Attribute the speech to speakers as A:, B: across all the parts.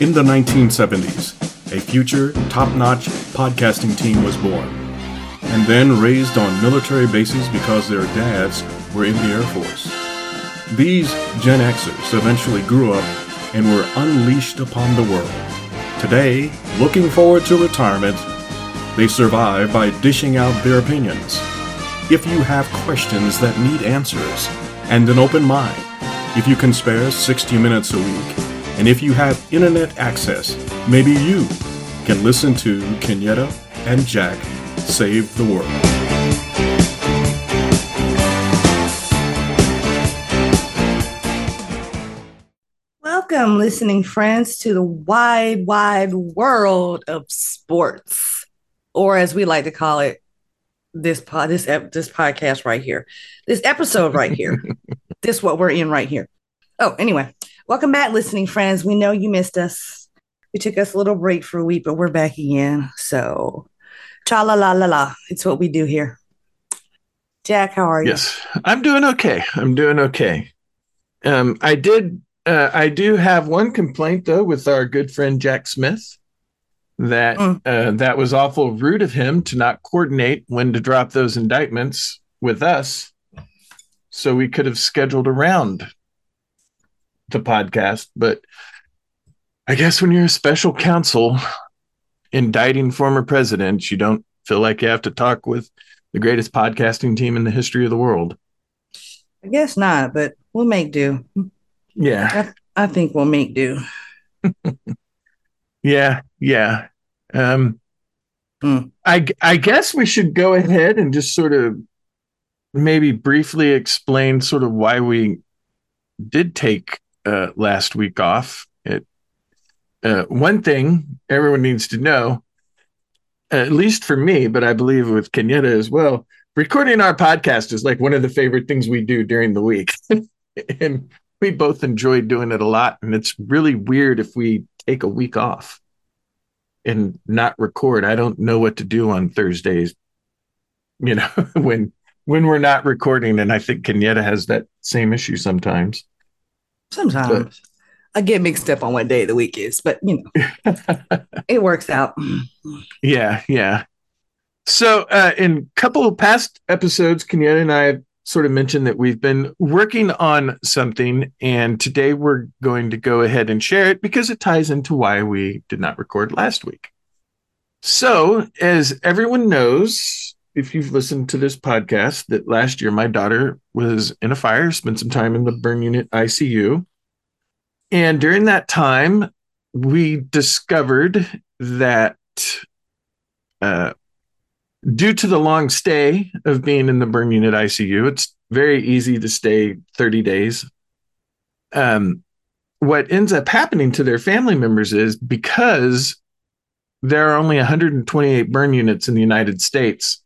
A: In the 1970s, a future, top notch podcasting team was born, and then raised on military bases because their dads were in the Air Force. These Gen Xers eventually grew up and were unleashed upon the world. Today, looking forward to retirement, they survive by dishing out their opinions. If you have questions that need answers and an open mind, if you can spare 60 minutes a week, and if you have internet access, maybe you can listen to Kenyetta and Jack save the world.
B: Welcome, listening friends, to the wide, wide world of sports, or as we like to call it, this pod, this ep- this podcast right here, this episode right here, this what we're in right here. Oh, anyway, welcome back, listening friends. We know you missed us. We took us a little break for a week, but we're back again. So, cha la la la la. It's what we do here. Jack, how are you?
C: Yes, I'm doing okay. I'm doing okay. Um, I did. Uh, I do have one complaint though with our good friend Jack Smith. That mm. uh, that was awful rude of him to not coordinate when to drop those indictments with us, so we could have scheduled around the podcast. But I guess when you're a special counsel indicting former presidents, you don't feel like you have to talk with the greatest podcasting team in the history of the world.
B: I guess not, but we'll make do.
C: Yeah.
B: I, I think we'll make do.
C: yeah, yeah. Um mm. I I guess we should go ahead and just sort of maybe briefly explain sort of why we did take uh, last week off uh, one thing everyone needs to know, at least for me, but I believe with Kenyetta as well, recording our podcast is like one of the favorite things we do during the week. and we both enjoy doing it a lot. And it's really weird if we take a week off and not record. I don't know what to do on Thursdays, you know, when when we're not recording. And I think Kenyetta has that same issue sometimes.
B: Sometimes. But, I get mixed up on what day of the week is, but you know, it works out.
C: Yeah, yeah. So, uh, in a couple of past episodes, Kenyetta and I have sort of mentioned that we've been working on something, and today we're going to go ahead and share it because it ties into why we did not record last week. So, as everyone knows, if you've listened to this podcast, that last year my daughter was in a fire, spent some time in the burn unit ICU. And during that time, we discovered that uh, due to the long stay of being in the burn unit ICU, it's very easy to stay 30 days. Um, what ends up happening to their family members is because there are only 128 burn units in the United States,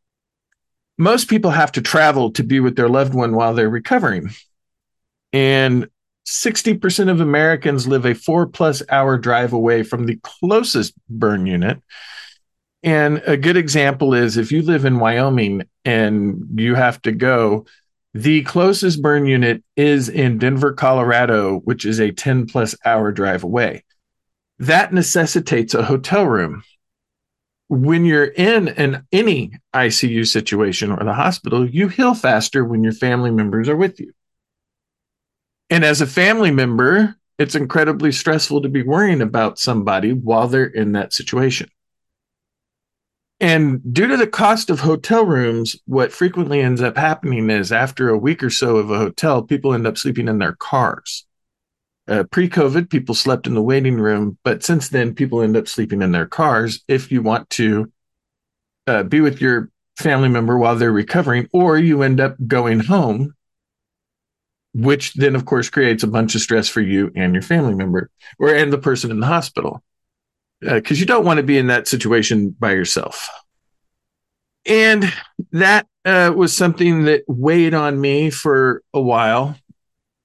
C: most people have to travel to be with their loved one while they're recovering. And 60% of Americans live a four plus hour drive away from the closest burn unit. And a good example is if you live in Wyoming and you have to go, the closest burn unit is in Denver, Colorado, which is a 10 plus hour drive away. That necessitates a hotel room. When you're in an any ICU situation or the hospital, you heal faster when your family members are with you. And as a family member, it's incredibly stressful to be worrying about somebody while they're in that situation. And due to the cost of hotel rooms, what frequently ends up happening is after a week or so of a hotel, people end up sleeping in their cars. Uh, Pre COVID, people slept in the waiting room, but since then, people end up sleeping in their cars if you want to uh, be with your family member while they're recovering, or you end up going home which then of course creates a bunch of stress for you and your family member or and the person in the hospital because uh, you don't want to be in that situation by yourself. And that uh, was something that weighed on me for a while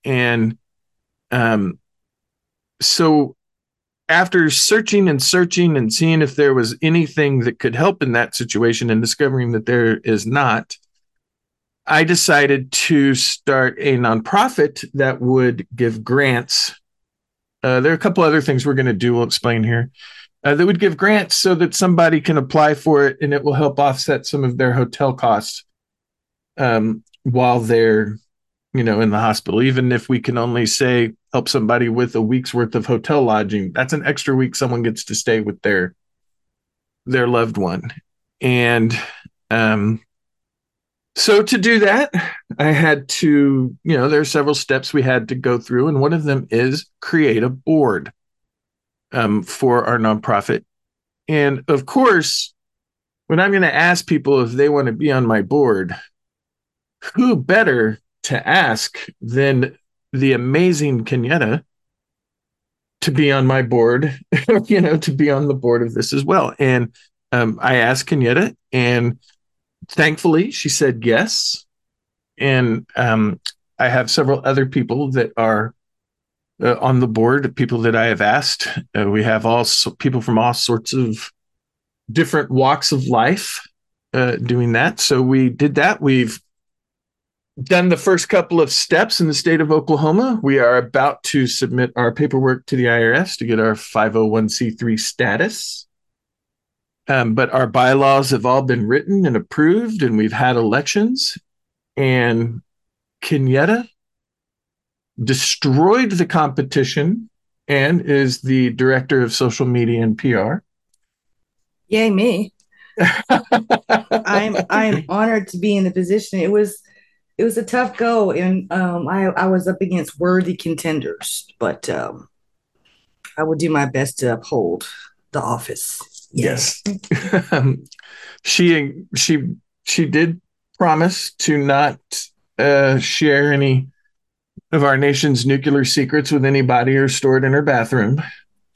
C: and um, so after searching and searching and seeing if there was anything that could help in that situation and discovering that there is not I decided to start a nonprofit that would give grants Uh, there are a couple other things we're going to do. We'll explain here. Uh, that would give grants so that somebody can apply for it and it will help offset some of their hotel costs um, while they're you know in the hospital even if we can only say help somebody with a week's worth of hotel lodging that's an extra week someone gets to stay with their their loved one. And um so to do that i had to you know there are several steps we had to go through and one of them is create a board um, for our nonprofit. And of course when i'm going to ask people if they want to be on my board who better to ask than the amazing Kenyetta to be on my board, you know, to be on the board of this as well. And um, I asked Kenyetta, and thankfully she said yes. And um, I have several other people that are uh, on the board, people that I have asked. Uh, we have all so- people from all sorts of different walks of life uh, doing that. So we did that. We've done the first couple of steps in the state of Oklahoma. We are about to submit our paperwork to the IRS to get our 501c3 status. Um, but our bylaws have all been written and approved, and we've had elections. And Kenyetta destroyed the competition and is the director of social media and PR.
B: Yay, me. I'm I'm honored to be in the position. It was it was a tough go, and um, I I was up against worthy contenders, but um, I will do my best to uphold the office.
C: Yes, um, she she she did promise to not uh, share any of our nation's nuclear secrets with anybody or stored in her bathroom.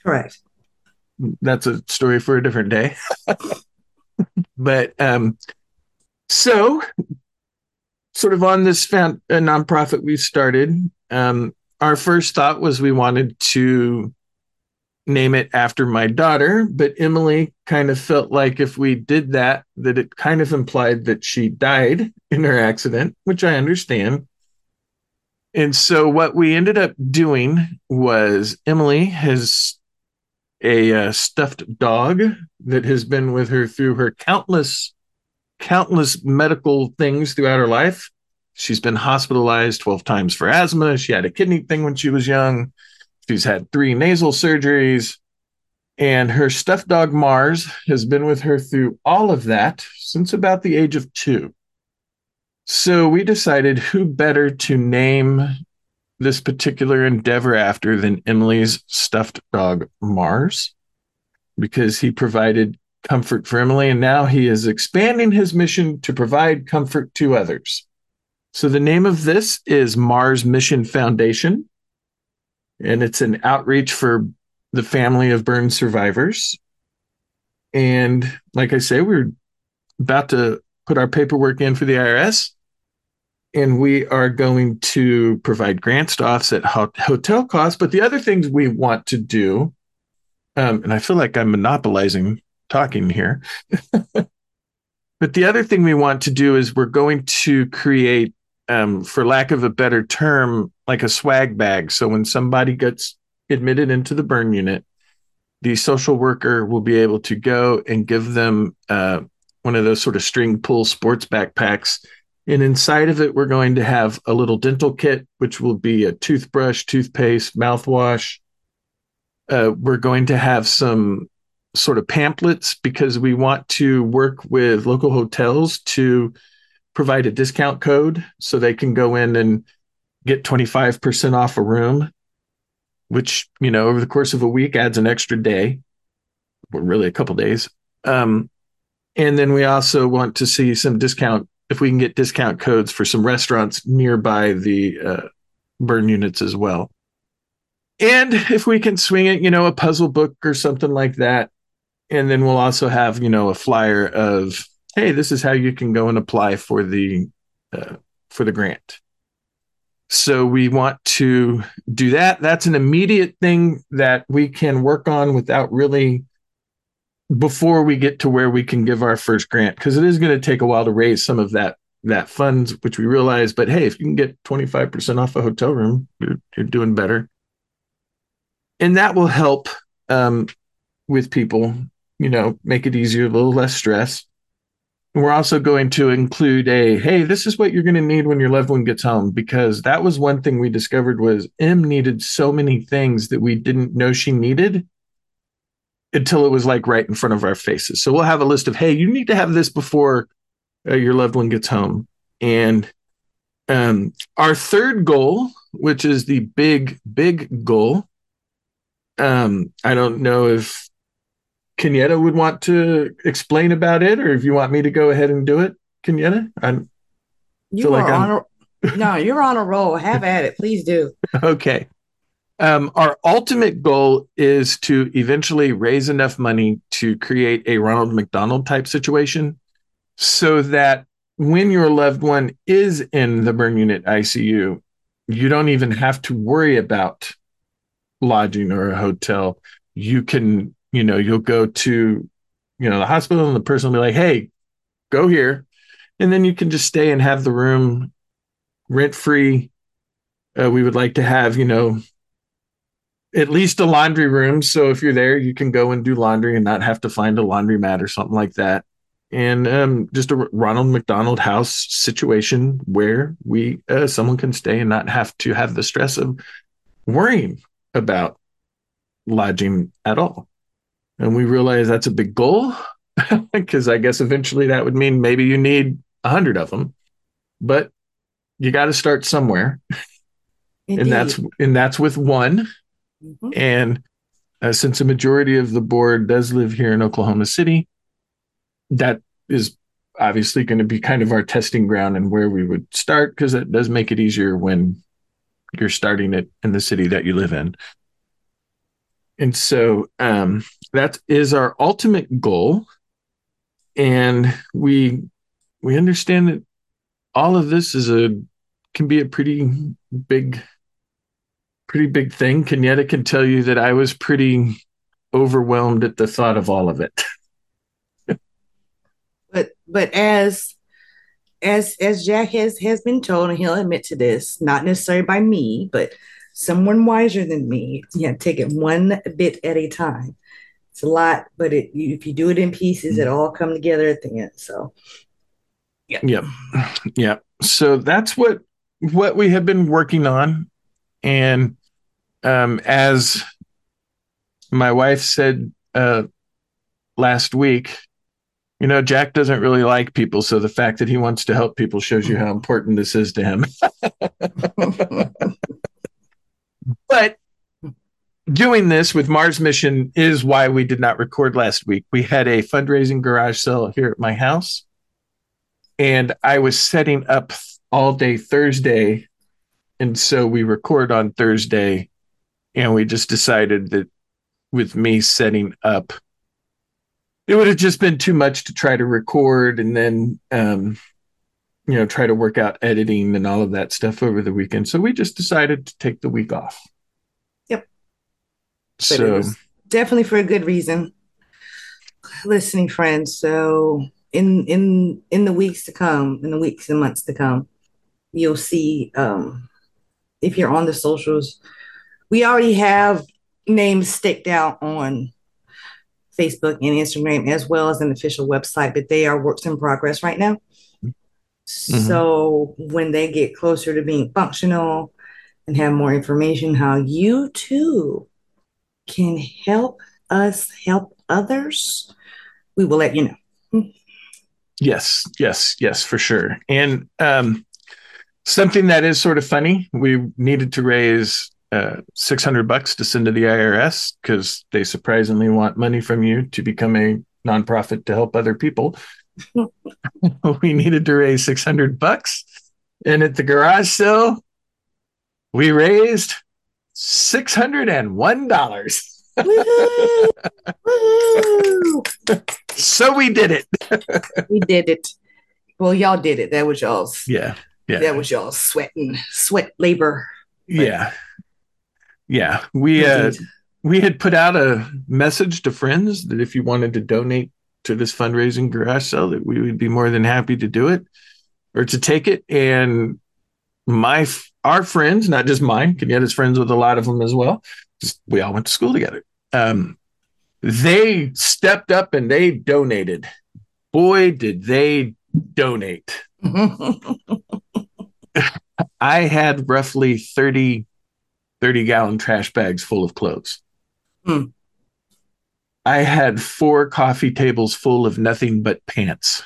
B: Correct.
C: That's a story for a different day. but um, so sort of on this found, a nonprofit we've started. Um, our first thought was we wanted to name it after my daughter, but Emily kind of felt like if we did that, that it kind of implied that she died in her accident, which I understand. And so what we ended up doing was Emily has a uh, stuffed dog that has been with her through her countless countless medical things throughout her life. She's been hospitalized 12 times for asthma. She had a kidney thing when she was young. She's had three nasal surgeries. And her stuffed dog Mars has been with her through all of that since about the age of two. So we decided who better to name this particular endeavor after than Emily's stuffed dog Mars, because he provided comfort for Emily, and now he is expanding his mission to provide comfort to others. So the name of this is Mars Mission Foundation, and it's an outreach for the family of burn survivors. And like I say, we're about to put our paperwork in for the IRS, and we are going to provide grants to offset hotel costs. But the other things we want to do, um, and I feel like I'm monopolizing talking here. but the other thing we want to do is we're going to create, um, for lack of a better term, like a swag bag. So when somebody gets admitted into the burn unit, the social worker will be able to go and give them uh, one of those sort of string pull sports backpacks. And inside of it, we're going to have a little dental kit, which will be a toothbrush, toothpaste, mouthwash. Uh, we're going to have some sort of pamphlets because we want to work with local hotels to provide a discount code so they can go in and get 25% off a room which you know over the course of a week adds an extra day or really a couple days. Um, and then we also want to see some discount if we can get discount codes for some restaurants nearby the uh, burn units as well. And if we can swing it you know a puzzle book or something like that and then we'll also have you know a flyer of hey this is how you can go and apply for the uh, for the grant. So we want to do that. That's an immediate thing that we can work on without really before we get to where we can give our first grant because it is going to take a while to raise some of that that funds which we realize but hey if you can get 25% off a hotel room you're, you're doing better. And that will help um, with people, you know, make it easier, a little less stress. And we're also going to include a hey, this is what you're going to need when your loved one gets home because that was one thing we discovered was M needed so many things that we didn't know she needed until it was like right in front of our faces. So we'll have a list of hey, you need to have this before uh, your loved one gets home. And um, our third goal, which is the big, big goal, um, I don't know if Kenyetta would want to explain about it, or if you want me to go ahead and do it, Kenyetta. I'm
B: you are like on a no, you're on a roll. Have at it, please do.
C: okay. Um, our ultimate goal is to eventually raise enough money to create a Ronald McDonald type situation so that when your loved one is in the burn unit ICU, you don't even have to worry about lodging or a hotel. You can, you know, you'll go to, you know, the hospital and the person will be like, hey, go here. And then you can just stay and have the room rent free. Uh, we would like to have, you know, at least a laundry room. So if you're there, you can go and do laundry and not have to find a laundromat or something like that and um, just a Ronald McDonald House situation where we uh, someone can stay and not have to have the stress of worrying about lodging at all. And we realize that's a big goal because I guess eventually that would mean maybe you need a hundred of them, but you got to start somewhere, and that's and that's with one. Mm-hmm. And uh, since a majority of the board does live here in Oklahoma City, that is obviously going to be kind of our testing ground and where we would start because it does make it easier when you're starting it in the city that you live in. And so um, that is our ultimate goal. And we we understand that all of this is a can be a pretty big pretty big thing. Kenyetta can tell you that I was pretty overwhelmed at the thought of all of it.
B: but but as as as Jack has has been told, and he'll admit to this, not necessarily by me, but someone wiser than me. Yeah, take it one bit at a time. It's a lot, but it you, if you do it in pieces, it all come together at the end. So,
C: yeah, yeah, yeah. So that's what what we have been working on, and um, as my wife said uh, last week, you know, Jack doesn't really like people, so the fact that he wants to help people shows you how important this is to him. but doing this with Mars Mission is why we did not record last week. We had a fundraising garage sale here at my house, and I was setting up all day Thursday. And so we record on Thursday, and we just decided that with me setting up it would have just been too much to try to record and then um, you know try to work out editing and all of that stuff over the weekend so we just decided to take the week off
B: so definitely for a good reason listening friends so in in in the weeks to come in the weeks and months to come you'll see um if you're on the socials we already have names staked out on Facebook and Instagram, as well as an official website, but they are works in progress right now. Mm-hmm. So when they get closer to being functional and have more information, how you too can help us help others, we will let you know.
C: Yes, yes, yes, for sure. And um, something that is sort of funny, we needed to raise uh, 600 bucks to send to the IRS because they surprisingly want money from you to become a nonprofit to help other people. we needed to raise 600 bucks. And at the garage sale, we raised $601. so we did it.
B: we did it. Well, y'all did it. That was y'all's.
C: Yeah. Yeah.
B: That was y'all's sweating, sweat labor.
C: yeah. Yeah, we uh, we had put out a message to friends that if you wanted to donate to this fundraising garage sale, that we would be more than happy to do it or to take it. And my our friends, not just mine, Kenyetta's friends with a lot of them as well, we all went to school together. Um, they stepped up and they donated. Boy, did they donate. I had roughly 30, 30 gallon trash bags full of clothes.
B: Hmm.
C: I had four coffee tables full of nothing but pants.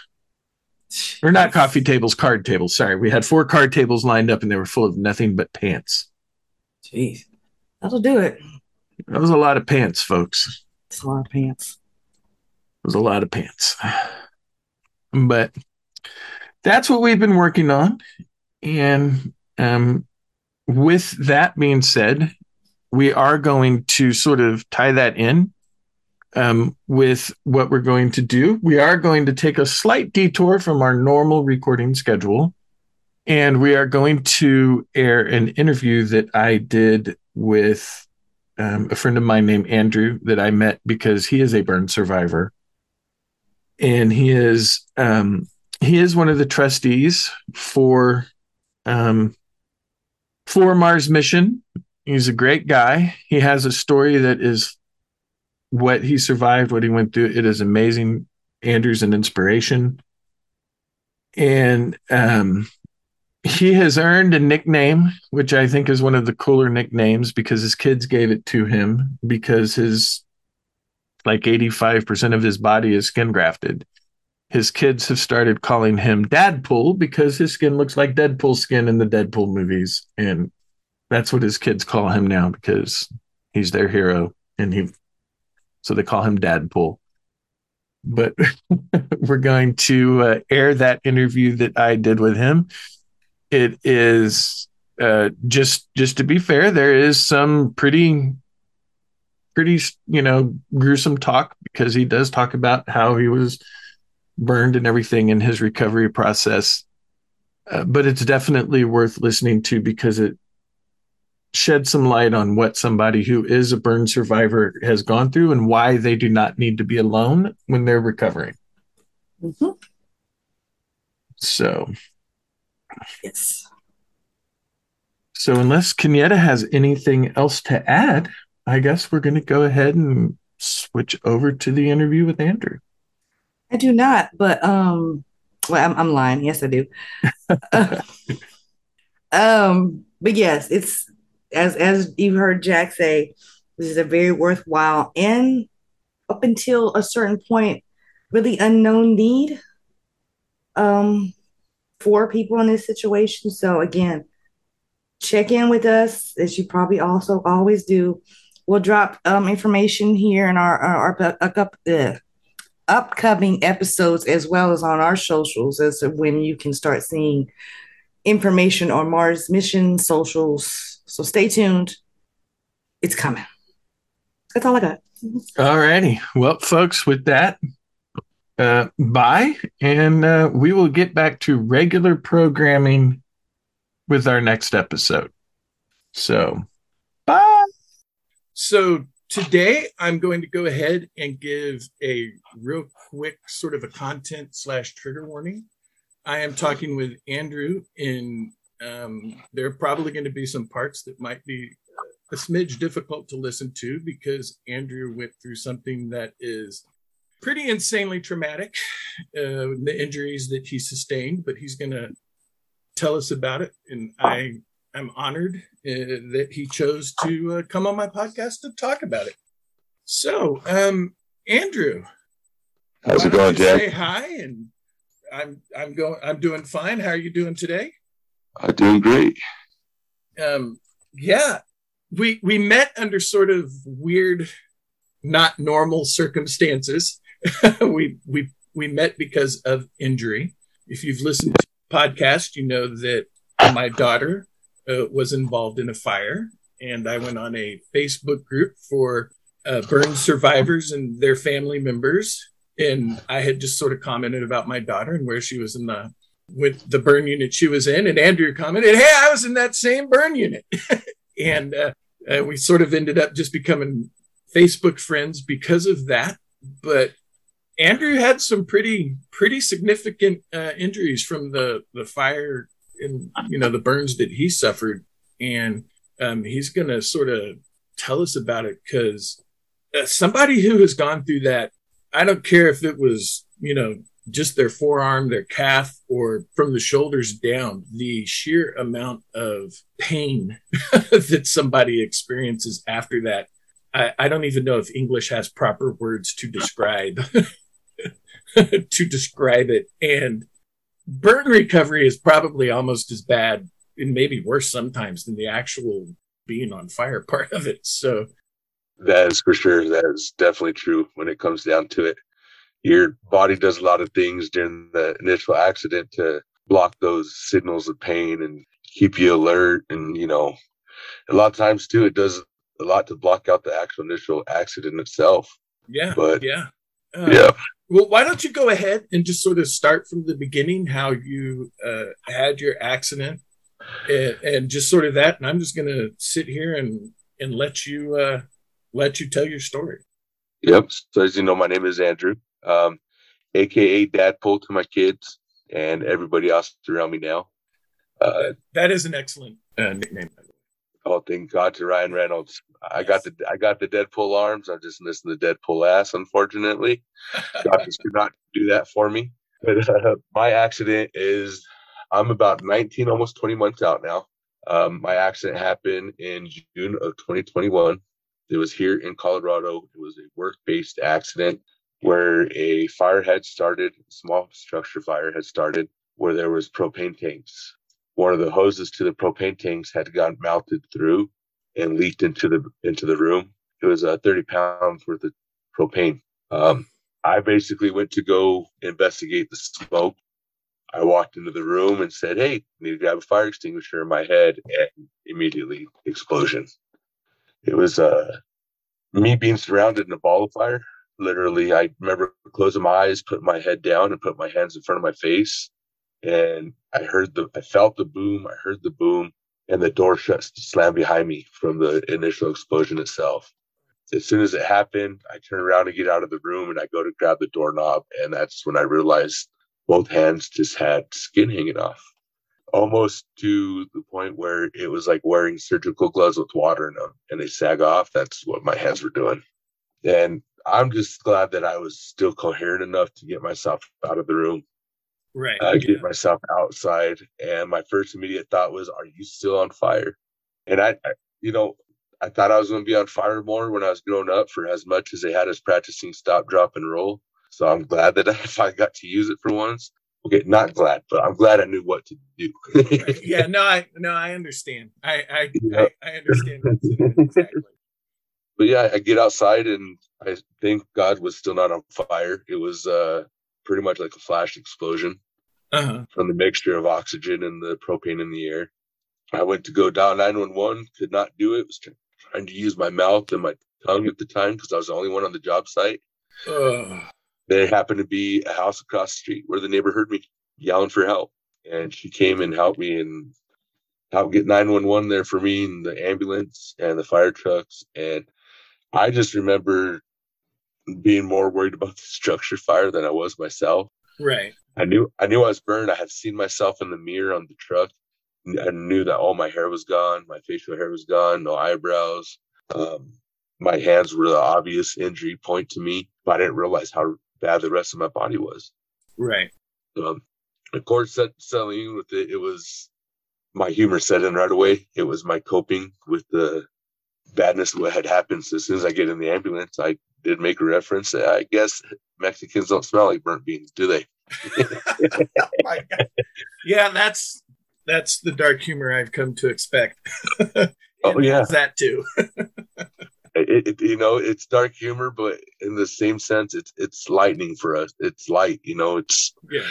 C: Or not coffee tables, card tables. Sorry. We had four card tables lined up and they were full of nothing but pants.
B: Jeez, that'll do it.
C: That was a lot of pants, folks.
B: It's a lot of pants.
C: It was a lot of pants. But that's what we've been working on. And um, with that being said, we are going to sort of tie that in um, with what we're going to do. We are going to take a slight detour from our normal recording schedule. And we are going to air an interview that I did with um, a friend of mine named Andrew that I met because he is a burn survivor. And he is um, he is one of the trustees for um, for Mars Mission. He's a great guy. He has a story that is what he survived, what he went through. It is amazing. Andrew's an inspiration. And um, he has earned a nickname, which I think is one of the cooler nicknames because his kids gave it to him because his like 85% of his body is skin grafted. His kids have started calling him Dadpool because his skin looks like Deadpool skin in the Deadpool movies. And that's what his kids call him now because he's their hero. And he, so they call him Dadpool. But we're going to uh, air that interview that I did with him it is uh, just just to be fair, there is some pretty pretty you know gruesome talk because he does talk about how he was burned and everything in his recovery process. Uh, but it's definitely worth listening to because it sheds some light on what somebody who is a burn survivor has gone through and why they do not need to be alone when they're recovering.
B: Mm-hmm.
C: So
B: Yes.
C: So, unless Kenyetta has anything else to add, I guess we're going to go ahead and switch over to the interview with Andrew.
B: I do not, but um, well, I'm, I'm lying. Yes, I do. um, but yes, it's as as you've heard Jack say, this is a very worthwhile and up until a certain point, really unknown need. Um, for people in this situation. So again, check in with us as you probably also always do. We'll drop um, information here in our our, our up, uh, upcoming episodes as well as on our socials as when you can start seeing information on Mars mission socials. So stay tuned. It's coming. That's all I got.
C: All righty. Well, folks, with that, uh, bye. And uh, we will get back to regular programming with our next episode. So, bye. So, today I'm going to go ahead and give a real quick sort of a content slash trigger warning. I am talking with Andrew in um, there are probably going to be some parts that might be a smidge difficult to listen to because Andrew went through something that is pretty insanely traumatic, uh, the injuries that he sustained, but he's going to tell us about it. And I am honored uh, that he chose to uh, come on my podcast to talk about it. So, um, Andrew,
D: how's it going, Jack?
C: Say hi, and I'm I'm going. I'm doing fine. How are you doing today?
D: I'm doing great.
C: Um, yeah, we we met under sort of weird, not normal circumstances. we we we met because of injury. If you've listened to the podcast, you know that my daughter uh, was involved in a fire, and I went on a Facebook group for uh, burn survivors and their family members, and I had just sort of commented about my daughter and where she was in the with the burn unit she was in, and Andrew commented, "Hey, I was in that same burn unit," and uh, uh, we sort of ended up just becoming Facebook friends because of that. But Andrew had some pretty pretty significant uh, injuries from the the fire and you know the burns that he suffered, and um, he's going to sort of tell us about it because uh, somebody who has gone through that, I don't care if it was, you know, just their forearm, their calf, or from the shoulders down, the sheer amount of pain that somebody experiences after that. I, I don't even know if English has proper words to describe to describe it. And burn recovery is probably almost as bad and maybe worse sometimes than the actual being on fire part of it. So
D: that is for sure. That is definitely true when it comes down to it. Your body does a lot of things during the initial accident to block those signals of pain and keep you alert. And, you know, a lot of times too, it does a lot to block out the actual initial accident itself.
C: Yeah.
D: But
C: yeah. Uh,
D: yeah.
C: Well, why don't you go ahead and just sort of start from the beginning, how you uh, had your accident, and, and, just sort of that. And I'm just going to sit here and and let you uh, let you tell your story.
D: Yep. So as you know, my name is Andrew, um, aka Dadpool to my kids and everybody else around me now.
C: Uh, that is an excellent uh, nickname.
D: Oh, thank God to Ryan Reynolds. I got the I got the Deadpool arms. I'm just missing the Deadpool ass, unfortunately. Doctors could not do that for me. But uh, my accident is I'm about 19, almost 20 months out now. Um, my accident happened in June of 2021. It was here in Colorado. It was a work-based accident where a fire had started, small structure fire had started, where there was propane tanks one of the hoses to the propane tanks had gotten melted through and leaked into the into the room. It was uh, 30 pounds worth of propane. Um, I basically went to go investigate the smoke. I walked into the room and said, "Hey, need to grab a fire extinguisher." In my head, and immediately explosion. It was uh, me being surrounded in a ball of fire. Literally, I remember closing my eyes, put my head down, and put my hands in front of my face, and I heard the, I felt the boom, I heard the boom, and the door shut, slammed behind me from the initial explosion itself. As soon as it happened, I turn around to get out of the room and I go to grab the doorknob, and that's when I realized both hands just had skin hanging off, almost to the point where it was like wearing surgical gloves with water in them, and they sag off. That's what my hands were doing, and I'm just glad that I was still coherent enough to get myself out of the room
C: Right.
D: I get myself outside, and my first immediate thought was, "Are you still on fire?" And I, I you know, I thought I was going to be on fire more when I was growing up, for as much as they had us practicing stop, drop, and roll. So I'm glad that I got to use it for once. Okay, not glad, but I'm glad I knew what to do.
C: yeah, no, I no, I understand. I I I, I understand exactly.
D: But yeah, I get outside and I think God was still not on fire. It was uh pretty much like a flash explosion
C: uh-huh.
D: from the mixture of oxygen and the propane in the air. I went to go dial 911, could not do it. Was trying to use my mouth and my tongue at the time because I was the only one on the job site.
C: Uh.
D: There happened to be a house across the street where the neighbor heard me yelling for help. And she came and helped me and helped get 911 there for me and the ambulance and the fire trucks. And I just remember being more worried about the structure fire than I was myself.
C: Right.
D: I knew I knew I was burned. I had seen myself in the mirror on the truck. I knew that all my hair was gone, my facial hair was gone, no eyebrows. Um, my hands were the obvious injury point to me, but I didn't realize how bad the rest of my body was.
C: Right.
D: Um, of course, set, settling with it, it was my humor set in right away. It was my coping with the badness of what had happened. So as soon as I get in the ambulance, I did make a reference. I guess Mexicans don't smell like burnt beans, do they?
C: oh yeah, that's that's the dark humor I've come to expect.
D: oh yeah,
C: that too.
D: it, it, you know, it's dark humor, but in the same sense, it's it's lightning for us. It's light, you know. It's
C: yeah.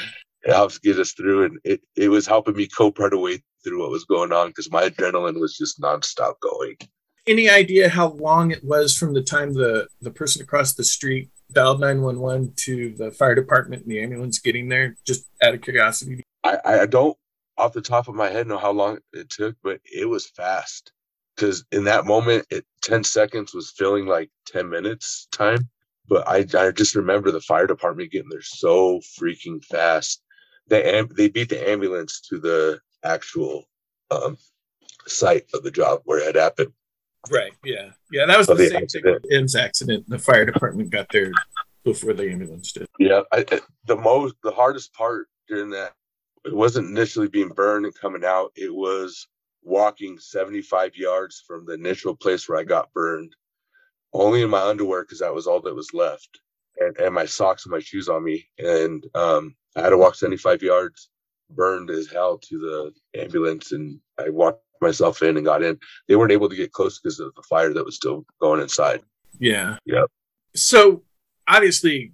D: It helps get us through, and it it was helping me cope right away through what was going on because my adrenaline was just nonstop going
C: any idea how long it was from the time the the person across the street dialed 911 to the fire department and the ambulance getting there? Just out of curiosity.
D: I i don't off the top of my head know how long it took but it was fast. Because in that moment it 10 seconds was feeling like 10 minutes time. But i i just remember the fire department getting there so freaking fast. They they beat the ambulance to the actual um, site of the job where it happened
C: Right. Yeah. Yeah. That was the, the same accident. thing with M's accident. The fire department got there before the ambulance did.
D: Yeah. I, the most, the hardest part during that, it wasn't initially being burned and coming out. It was walking 75 yards from the initial place where I got burned, only in my underwear because that was all that was left, and, and my socks and my shoes on me. And um, I had to walk 75 yards, burned as hell to the ambulance, and I walked myself in and got in. They weren't able to get close because of the fire that was still going inside.
C: Yeah.
D: Yep.
C: So obviously,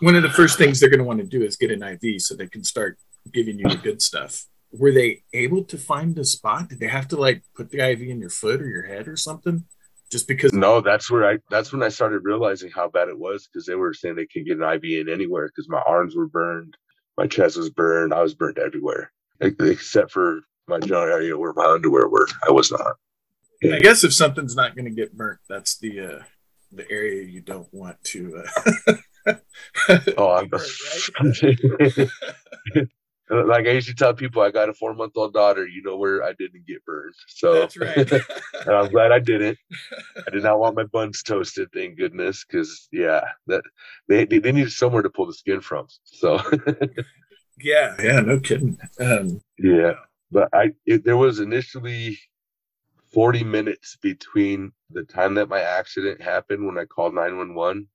C: one of the first things they're going to want to do is get an IV so they can start giving you the good stuff. Were they able to find a spot? Did they have to like put the IV in your foot or your head or something? Just because?
D: No, that's where I. That's when I started realizing how bad it was because they were saying they can get an IV in anywhere because my arms were burned, my chest was burned, I was burned everywhere except for my general area where my underwear were. I was not.
C: Yeah. I guess if something's not going to get burnt, that's the uh, the area you don't want to. Uh,
D: oh, I'm like I used to tell people, I got a four month old daughter. You know where I didn't get burned, so
C: that's right. and
D: I'm glad I didn't. I did not want my buns toasted, thank goodness, because yeah, that they, they they needed somewhere to pull the skin from. So
C: yeah, yeah, no kidding. Um,
D: yeah, but I it, there was initially 40 minutes between the time that my accident happened when I called 911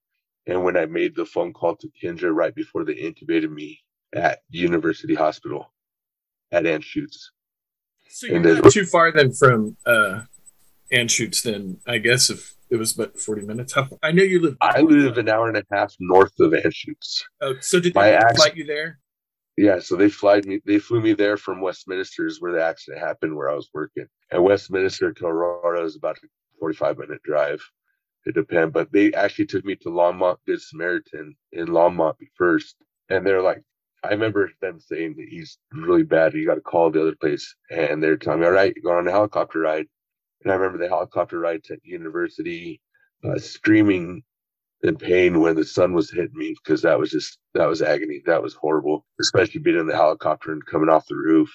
D: and when I made the phone call to Kendra right before they intubated me at University Hospital at Anschutz.
C: So you're not too far then from uh, Anschutz then, I guess, if it was about 40 minutes. I know you live.
D: I live an hour and a half north of Anschutz.
C: Oh, so did they flight you there?
D: Yeah, so they flied me. They flew me there from Westminster, is where the accident happened, where I was working. And Westminster Colorado, is about a 45 minute drive. It depends, but they actually took me to Longmont Good Samaritan in Longmont first, and they're like, I remember them saying that he's really bad. You got to call the other place, and they're telling me, all right, go on a helicopter ride. And I remember the helicopter ride to university, uh, screaming in pain when the sun was hitting me because that was just that was agony. That was horrible, especially being in the helicopter and coming off the roof.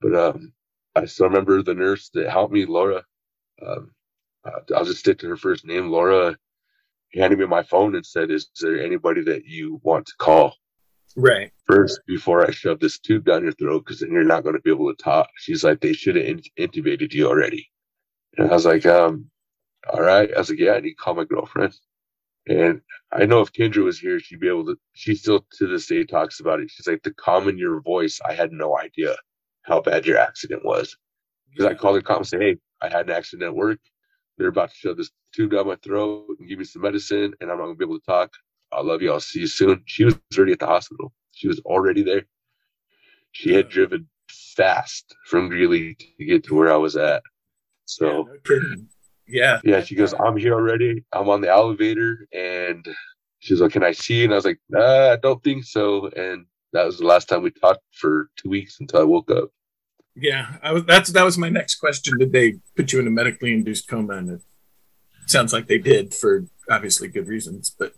D: But um, I still remember the nurse that helped me, Laura. Um, I'll just stick to her first name, Laura. Handed me my phone and said, "Is there anybody that you want to call?"
C: Right.
D: First, before I shove this tube down your throat, because then you're not going to be able to talk. She's like, "They should have in- intubated you already." And I was like, um, all right. I was like, yeah, I need to call my girlfriend. And I know if Kendra was here, she'd be able to. She still to this day talks about it. She's like, the calm in your voice. I had no idea how bad your accident was. Because I called her calm and said, hey, I had an accident at work. They're about to shove this tube down my throat and give me some medicine, and I'm not gonna be able to talk. I love you. I'll see you soon. She was already at the hospital. She was already there. She had driven fast from Greeley to get to where I was at. So
C: yeah, no yeah.
D: Yeah. She goes, I'm here already. I'm on the elevator. And she's like, Can I see? And I was like, nah, I don't think so. And that was the last time we talked for two weeks until I woke up.
C: Yeah. I was that's that was my next question. Did they put you in a medically induced coma? And it sounds like they did for obviously good reasons. But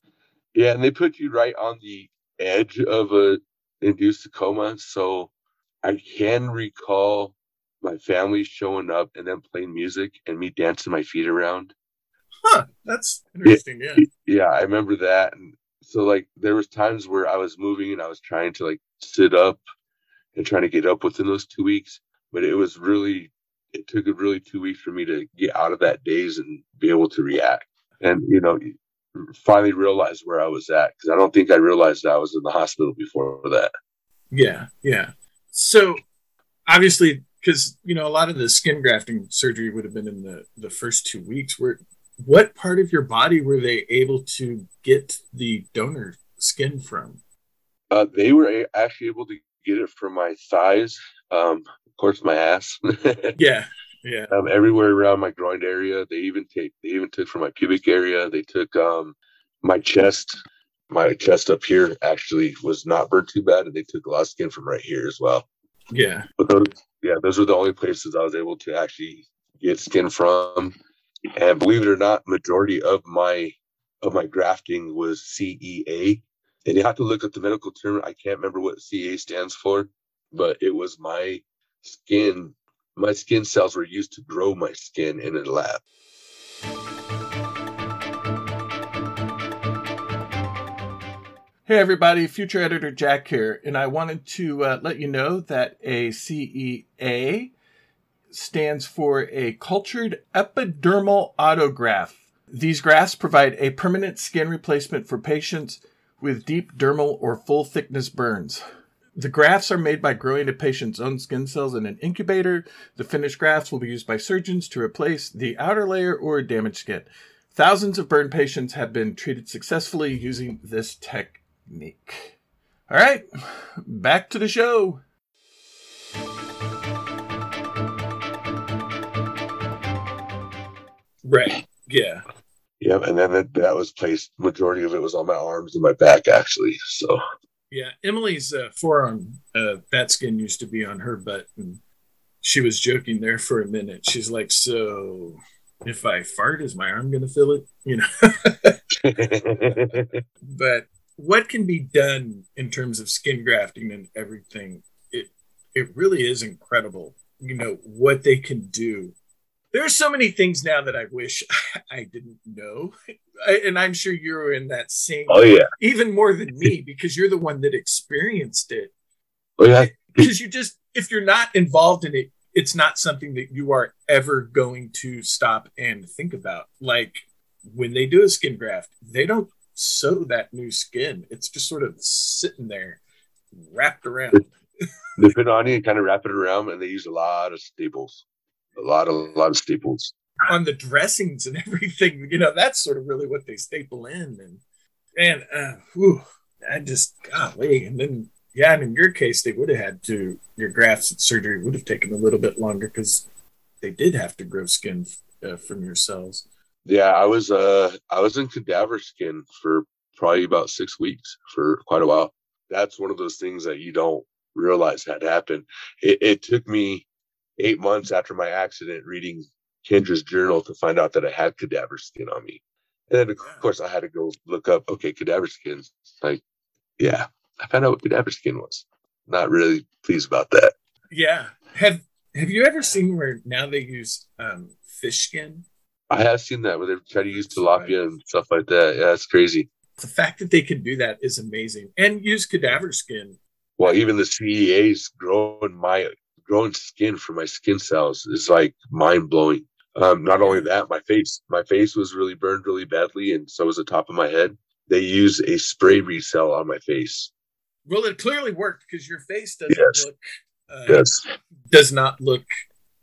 D: yeah, and they put you right on the edge of a induced coma. So I can recall my family showing up and then playing music and me dancing my feet around.
C: Huh, that's interesting. Yeah, yeah,
D: yeah I remember that. And so like there was times where I was moving and I was trying to like sit up and trying to get up within those two weeks, but it was really it took a really two weeks for me to get out of that daze and be able to react. And you know, finally realized where I was at because I don't think I realized I was in the hospital before that.
C: Yeah, yeah. So obviously because you know a lot of the skin grafting surgery would have been in the the first two weeks. Where what part of your body were they able to get the donor skin from?
D: Uh, they were actually able to get it from my thighs um, of course my ass.
C: Yeah yeah.
D: Um, everywhere around my groin area. They even take they even took from my pubic area. They took um, my chest. My chest up here actually was not burned too bad and they took a lot of skin from right here as well.
C: Yeah.
D: But those yeah, those were the only places I was able to actually get skin from. And believe it or not, majority of my of my grafting was CEA. And you have to look at the medical term. I can't remember what CEA stands for, but it was my skin. My skin cells were used to grow my skin in a lab.
C: Hey, everybody, future editor Jack here, and I wanted to uh, let you know that a CEA stands for a cultured epidermal autograft. These grafts provide a permanent skin replacement for patients with deep dermal or full thickness burns. The grafts are made by growing a patient's own skin cells in an incubator. The finished grafts will be used by surgeons to replace the outer layer or damaged skin. Thousands of burn patients have been treated successfully using this technique. All right, back to the show. Right. Yeah.
D: Yep, and then that, that was placed. Majority of it was on my arms and my back, actually. So
C: Yeah, Emily's uh, forearm, uh, that skin used to be on her butt, and she was joking there for a minute. She's like, "So, if I fart, is my arm going to feel it?" You know. but what can be done in terms of skin grafting and everything? It it really is incredible. You know what they can do. There are so many things now that I wish I didn't know, I- and I'm sure you're in that same
D: oh yeah,
C: even more than me because you're the one that experienced it
D: oh yeah,
C: because you just if you're not involved in it it's not something that you are ever going to stop and think about like when they do a skin graft they don't sew that new skin it's just sort of sitting there wrapped around.
D: They put on you and kind of wrap it around, and they use a lot of staples, a lot of a lot of staples.
C: on the dressings and everything you know that's sort of really what they staple in and and uh whew, i just golly and then yeah and in your case they would have had to your grafts and surgery would have taken a little bit longer because they did have to grow skin uh, from your cells
D: Yeah, I was uh I was in cadaver skin for probably about six weeks for quite a while. That's one of those things that you don't realize had happened. It, it took me eight months after my accident reading Kendra's journal to find out that I had cadaver skin on me. And then of course I had to go look up, okay, cadaver skin. Like, yeah, I found out what cadaver skin was. Not really pleased about that.
C: yeah have have you ever seen where now they use um fish skin
D: I have seen that where they try to use tilapia and stuff like that. Yeah, it's crazy.
C: the fact that they can do that is amazing. And use cadaver skin.
D: Well even the CEAs growing my growing skin for my skin cells is like mind-blowing. Um not only that my face my face was really burned really badly and so was the top of my head. They use a spray ReCell on my face.
C: Well it clearly worked because your face doesn't
D: Yes.
C: look uh,
D: yes.
C: does not look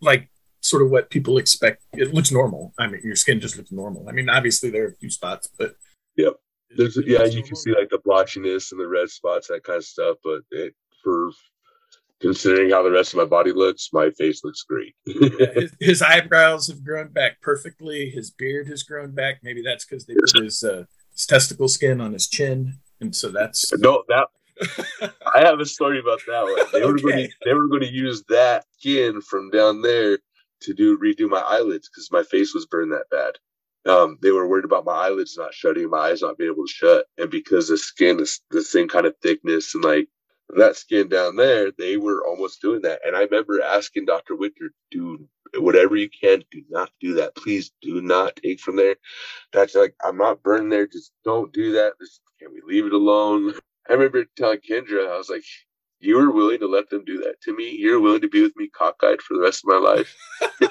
C: like sort of what people expect. It looks normal. I mean, your skin just looks normal. I mean, obviously there are a few spots, but
D: Yep. There's,
C: it
D: yeah you can
C: normal.
D: see like the blotchiness and the red spots that kind of stuff but it for considering how the rest of my body looks my face looks great
C: his, his eyebrows have grown back perfectly. His beard has grown back. Maybe that's because they put his uh, his testicle skin on his chin, and so that's
D: no that I have a story about that one. They were going
C: Okay.
D: to they were going to use that skin from down there to do redo my eyelids because my face was burned that bad. Um, they were worried about my eyelids not shutting, my eyes not being able to shut, and because the skin is the same kind of thickness and like that skin down there, they were almost doing that. And I remember asking Dr. Wicker, dude, whatever you can, do not do that. Please do not take from there. That's like I'm not burning there. Just don't do that. Just, can we leave it alone? I remember telling Kendra, I was like, "You were willing to let them do that to me. You're willing to be with me cockeyed for the rest of my life."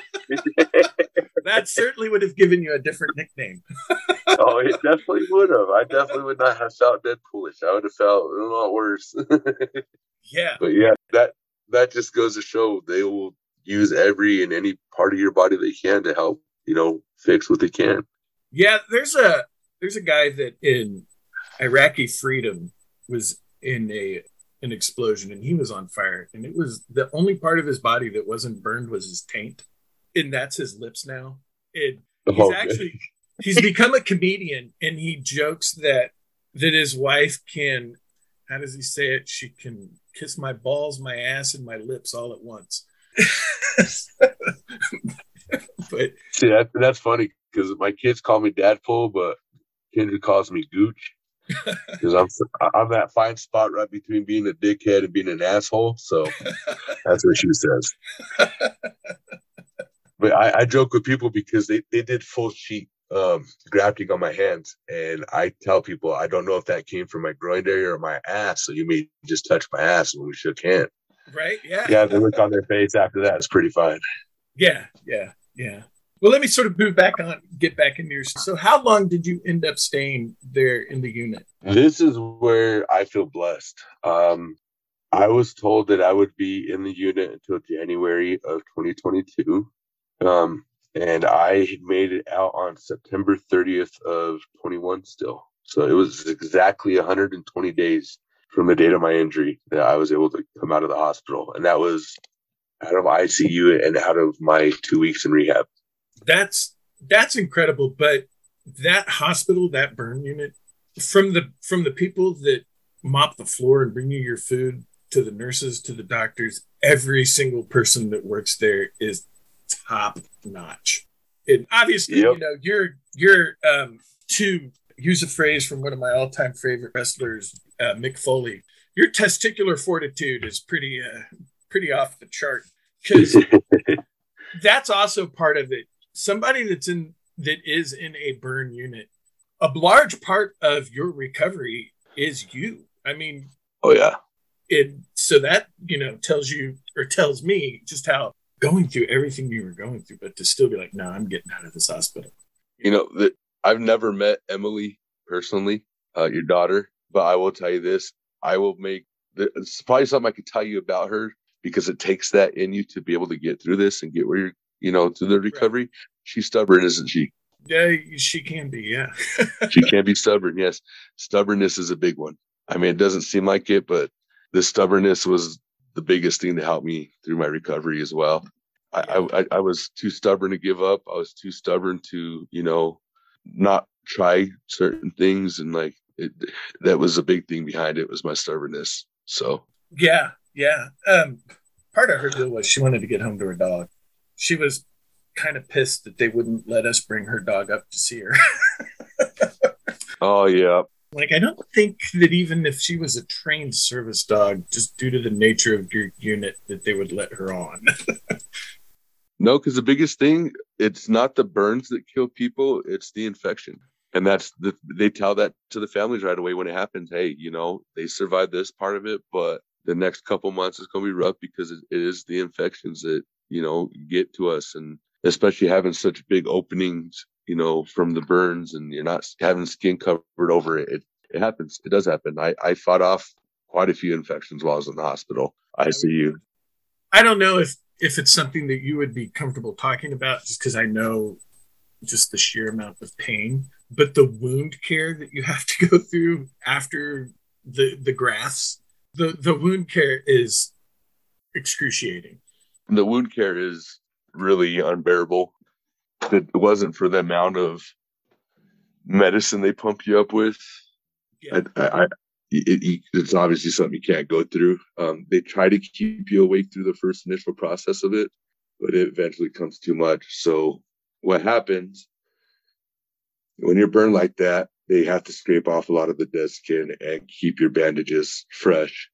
C: that certainly would have given you a different nickname.
D: oh, it definitely would have. I definitely would not have felt Deadpoolish. I would have felt a lot worse.
C: Yeah,
D: but yeah, that that just goes to show they will use every and any part of your body they can to help you know fix what they can.
C: yeah. There's a there's a guy that in Iraqi freedom was in a an explosion and he was on fire. And it was the only part of his body that wasn't burned was his taint. And that's his lips now. And oh, he's
D: Oh,
C: actually he's become a comedian and he jokes that that his wife can how does he say it? She can kiss my balls my ass and my lips all at once. But
D: See, that, that's funny because my kids call me Dadpool, but Kendra calls me Gooch because I'm I'm that fine spot right between being a dickhead and being an asshole. So that's what she says. but I, I joke with people because they, they did full sheet um, grafting on my hands. And I tell people, I don't know if that came from my groin area or my ass. So you may just touch my ass when we shook hands.
C: Right. Yeah.
D: Yeah. The look on their face after that is pretty fine.
C: Yeah. Yeah. Yeah. Well, let me sort of move back on, get back in your. So, how long did you end up staying there in the unit?
D: This is where I feel blessed. Um, I was told that I would be in the unit until January of 2022. Um, and I made it out on September 30th of 21 still. So it was exactly 120 days from the date of my injury that I was able to come out of the hospital. And that was out of ICU and out of my two weeks in rehab.
C: That's that's incredible. But that hospital, that burn unit, from the from the people that mop the floor and bring you your food to the nurses to the doctors, every single person that works there is top notch. And obviously, yep. you know, you're you're um, to use a phrase from one of my all-time favorite wrestlers, uh, Mick Foley. Your testicular fortitude is pretty uh, pretty off the chart because that's also part of it. Somebody that's in that is in a burn unit, a large part of your recovery is you. I mean,
D: oh yeah,
C: it so that you know tells you or tells me just how going through everything you were going through, but to still be like, no, I'm getting out of this hospital.
D: You know, the, I've never met Emily personally, uh, your daughter, but I will tell you this: I will make. It's probably something I could tell you about her because it takes that in you to be able to get through this and get where you're, you know, to the recovery. Right. She's stubborn, isn't she?
C: Yeah, she can be. Yeah,
D: she can be stubborn. Yes, stubbornness is a big one. I mean, it doesn't seem like it, but the stubbornness was the biggest thing to help me through my recovery as well. I, I, I was too stubborn to give up. I was too stubborn to, you know, not try certain things. And like, it, that was a big thing behind it was my stubbornness. So,
C: yeah, yeah. Um, part of her deal was she wanted to get home to her dog. She was kind of pissed that they wouldn't let us bring her dog up to see her.
D: oh, yeah.
C: Like, I don't think that even if she was a trained service dog, just due to the nature of your unit, that they would let her on.
D: no, because the biggest thing, it's not the burns that kill people, it's the infection. And that's the, they tell that to the families right away when it happens. Hey, you know, they survived this part of it, but the next couple months is going to be rough because it, it is the infections that, you know, get to us. And especially having such big openings you know, from the burns and you're not having skin covered over it. It, it happens. It does happen. I, I fought off quite a few infections while I was in the hospital. ICU.
C: I don't know if, if it's something that you would be comfortable talking about just because I know just the sheer amount of pain, but the wound care that you have to go through after the, the grafts, the, the wound care is excruciating.
D: The wound care is really unbearable if it wasn't for the amount of medicine they pump you up with, yeah. I, I, it, it's obviously something you can't go through. Um, they try to keep you awake through the first initial process of it, but it eventually comes too much. So what happens when you're burned like that? They have to scrape off a lot of the dead skin and keep your bandages fresh.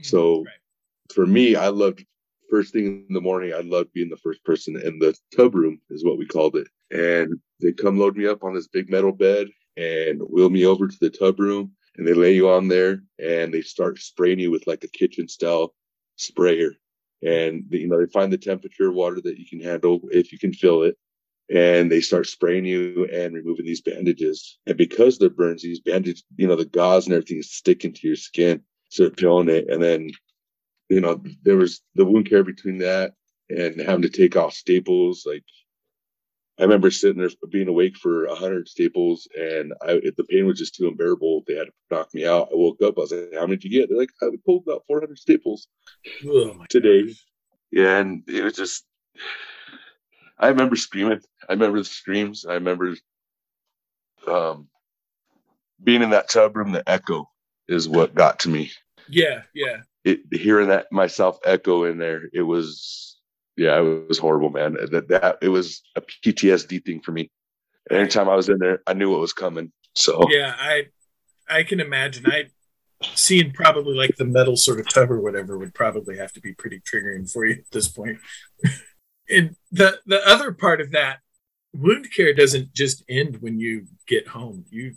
D: Mm-hmm. So right. for me, I loved first thing in the morning, I loved being the first person in the tub room, is what we called it. And they come load me up on this big metal bed and wheel me over to the tub room. And they lay you on there and they start spraying you with like a kitchen style sprayer. And you know, they find the temperature of water that you can handle if you can feel it. And they start spraying you and removing these bandages. And because they're burns, these bandages, you know, the gauze and everything is sticking to your skin. So they're peeling it. And then you know, there was the wound care between that and having to take off staples. Like, I remember sitting there being awake for a hundred staples, and I the pain was just too unbearable. They had to knock me out. I woke up. I was like, "How many did you get?" They're like, "I pulled about 400 staples oh today." Gosh. Yeah, and it was just. I remember screaming. I remember the screams. I remember um, being in that tub room. The echo is what got to me.
C: Yeah, yeah
D: it, hearing that myself echo in there, it was, yeah, it was horrible, man. That, that it was a PTSD thing for me. And anytime I was in there, I knew what was coming. So
C: yeah, I, I can imagine. I seeing probably like the metal sort of tub or whatever would probably have to be pretty triggering for you at this point. And the the other part of that wound care doesn't just end when you get home. You,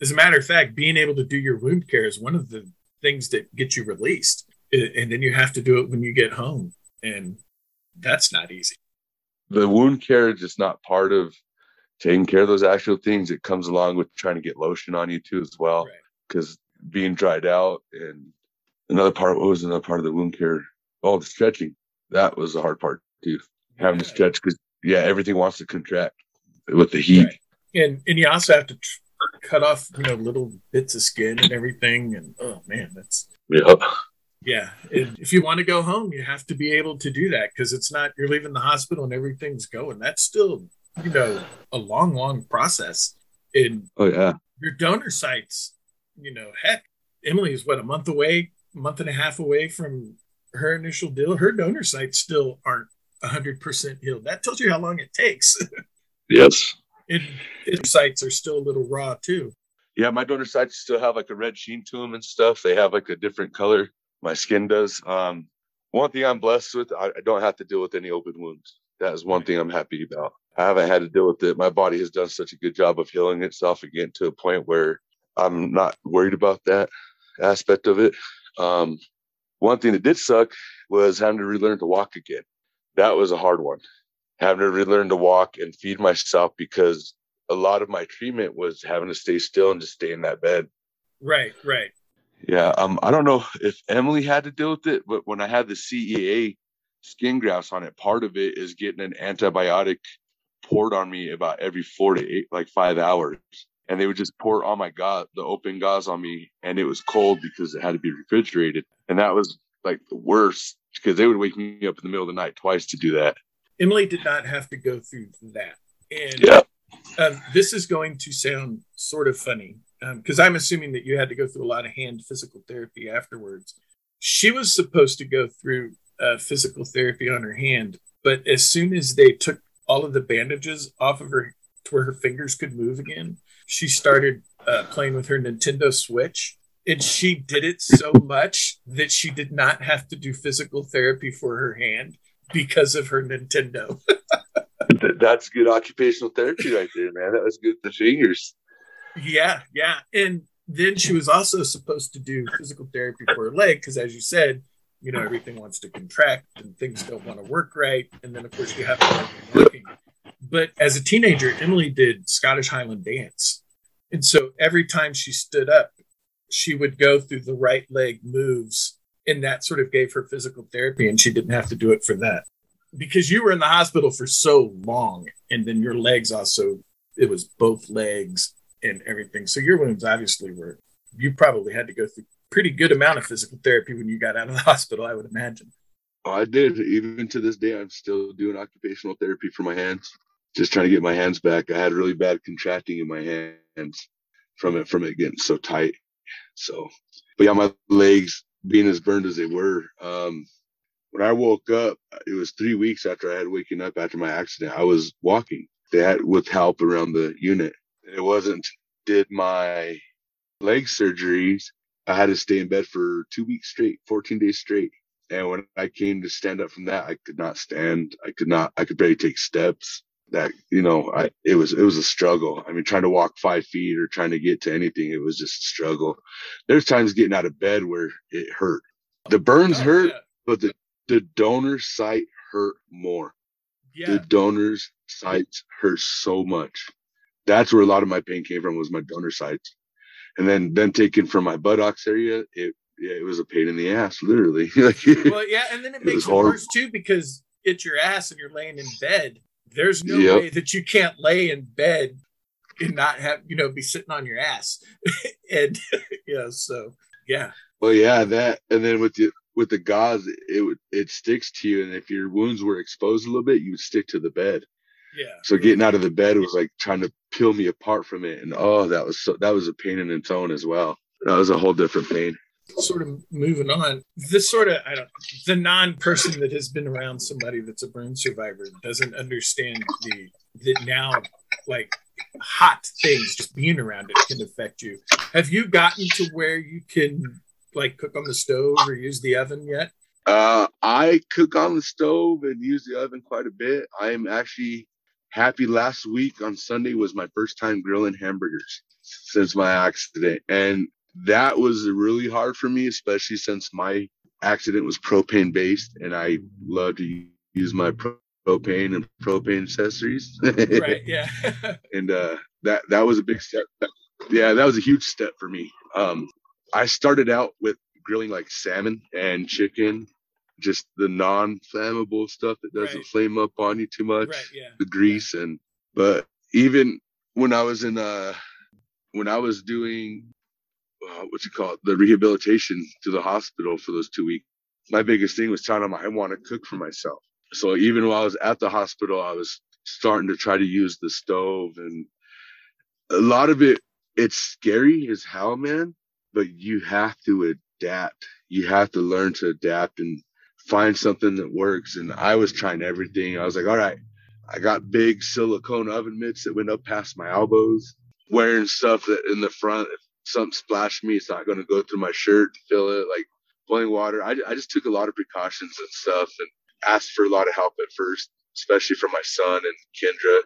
C: as a matter of fact, being able to do your wound care is one of the things that get you released, and then you have to do it when you get home, and that's not easy.
D: The wound care is just not part of taking care of those actual things. It comes along with trying to get lotion on you too, as well, because right. being dried out and another part what was another part of the wound care. Oh, the stretching. That was the hard part too. Having to stretch because yeah, everything wants to contract with the heat. Right.
C: And and you also have to tr- cut off you know little bits of skin and everything. And oh man, that's
D: yeah.
C: Yeah, and if you want to go home, you have to be able to do that because it's not you're leaving the hospital and everything's going. That's still you know a long, long process. And
D: oh yeah,
C: your donor sites, you know, heck, Emily is what a month away, month and a half away from her initial deal. Her donor sites still aren't 100% healed. That tells you how long it takes.
D: yes.
C: And sites are still a little raw too.
D: Yeah, my donor sites still have like a red sheen to them and stuff. They have like a different color. My skin does. Um, one thing I'm blessed with, I, I don't have to deal with any open wounds. That is one thing I'm happy about. I haven't had to deal with it. My body has done such a good job of healing itself again to a point where I'm not worried about that aspect of it. Um, one thing that did suck was having to relearn to walk again that was a hard one. Having to relearn to walk and feed myself because a lot of my treatment was having to stay still and just stay in that bed.
C: Right, right.
D: Yeah. Um, I don't know if Emily had to deal with it, but when I had the CEA skin grafts on it, part of it is getting an antibiotic poured on me about every four to eight, like five hours. And they would just pour all my gauze, the open gauze on me, and it was cold because it had to be refrigerated. And that was like the worst because they would wake me up in the middle of the night twice to do that.
C: Emily did not have to go through that. And
D: yeah.
C: Um, this is going to sound sort of funny because um, I'm assuming that you had to go through a lot of hand physical therapy afterwards. She was supposed to go through uh, physical therapy on her hand, but as soon as they took all of the bandages off of her to where her fingers could move again, she started uh, playing with her Nintendo Switch and she did it so much that she did not have to do physical therapy for her hand because of her Nintendo.
D: That's good occupational therapy right there, man. That was good. The fingers.
C: Yeah, yeah. And then she was also supposed to do physical therapy for her leg because, as you said, you know, everything wants to contract and things don't want to work right. And then, of course, you have to working. But as a teenager, Emily did Scottish Highland dance. And so every time she stood up, she would go through the right leg moves and that sort of gave her physical therapy and she didn't have to do it for that. Because you were in the hospital for so long and then your legs also it was both legs and everything. So your wounds obviously were you probably had to go through pretty good amount of physical therapy when you got out of the hospital i would imagine.
D: I did. Even to this day i'm still doing occupational therapy for my hands just trying to get my hands back. I had really bad contracting in my hands from it from it getting so tight. So, but yeah, my legs being as burned as they were. Um, when I woke up, it was three weeks after I had waken up after my accident. I was walking. They had with help around the unit. It wasn't did my leg surgeries. I had to stay in bed for two weeks straight, 14 days straight. And when I came to stand up from that, I could not stand. I could not, I could barely take steps that you know I, it was it was a struggle. I mean trying to walk five feet or trying to get to anything it was just a struggle. There's times getting out of bed where it hurt. The burns oh, hurt yeah. but the the donor site hurt more. Yeah. the donors sites hurt so much. That's where a lot of my pain came from was my donor sites. And then then taken from my buttocks area it yeah, it was a pain in the ass, literally.
C: well, yeah, and then it makes it, it worse too because it's your ass and you're laying in bed there's no yep. way that you can't lay in bed and not have, you know, be sitting on your ass. and, you know, so yeah.
D: Well, yeah, that, and then with the, with the gauze, it would, it sticks to you. And if your wounds were exposed a little bit, you would stick to the bed.
C: Yeah.
D: So getting out of the bed was like trying to peel me apart from it. And oh, that was so, that was a pain in its own as well. That was a whole different pain
C: sort of moving on this sort of i don't the non-person that has been around somebody that's a burn survivor doesn't understand the that now like hot things just being around it can affect you have you gotten to where you can like cook on the stove or use the oven yet
D: Uh, I cook on the stove and use the oven quite a bit. I am actually happy. Last week on Sunday was my first time grilling hamburgers since my accident, and that was really hard for me, especially since my accident was propane based, and I love to use my propane and propane accessories.
C: right. Yeah.
D: and uh, that that was a big step. Yeah, that was a huge step for me. Um, I started out with grilling like salmon and chicken, just the non-flammable stuff that doesn't
C: Right.
D: flame up on you too much.
C: right. Yeah.
D: The grease and but even when I was in uh when I was doing uh, what you call it, the rehabilitation to the hospital for those two weeks, my biggest thing was telling them I want to cook for myself. So even while I was at the hospital, I was starting to try to use the stove and a lot of it it's scary as hell, man, but you have to adapt. You have to learn to adapt and find something that works. And I was trying everything. I was like, all right, I got big silicone oven mitts that went up past my elbows, wearing stuff that in the front, something splashed me, it's not going to go through my shirt fill it, like boiling water. I, I just took a lot of precautions and stuff and asked for a lot of help at first, especially from my son and Kendra.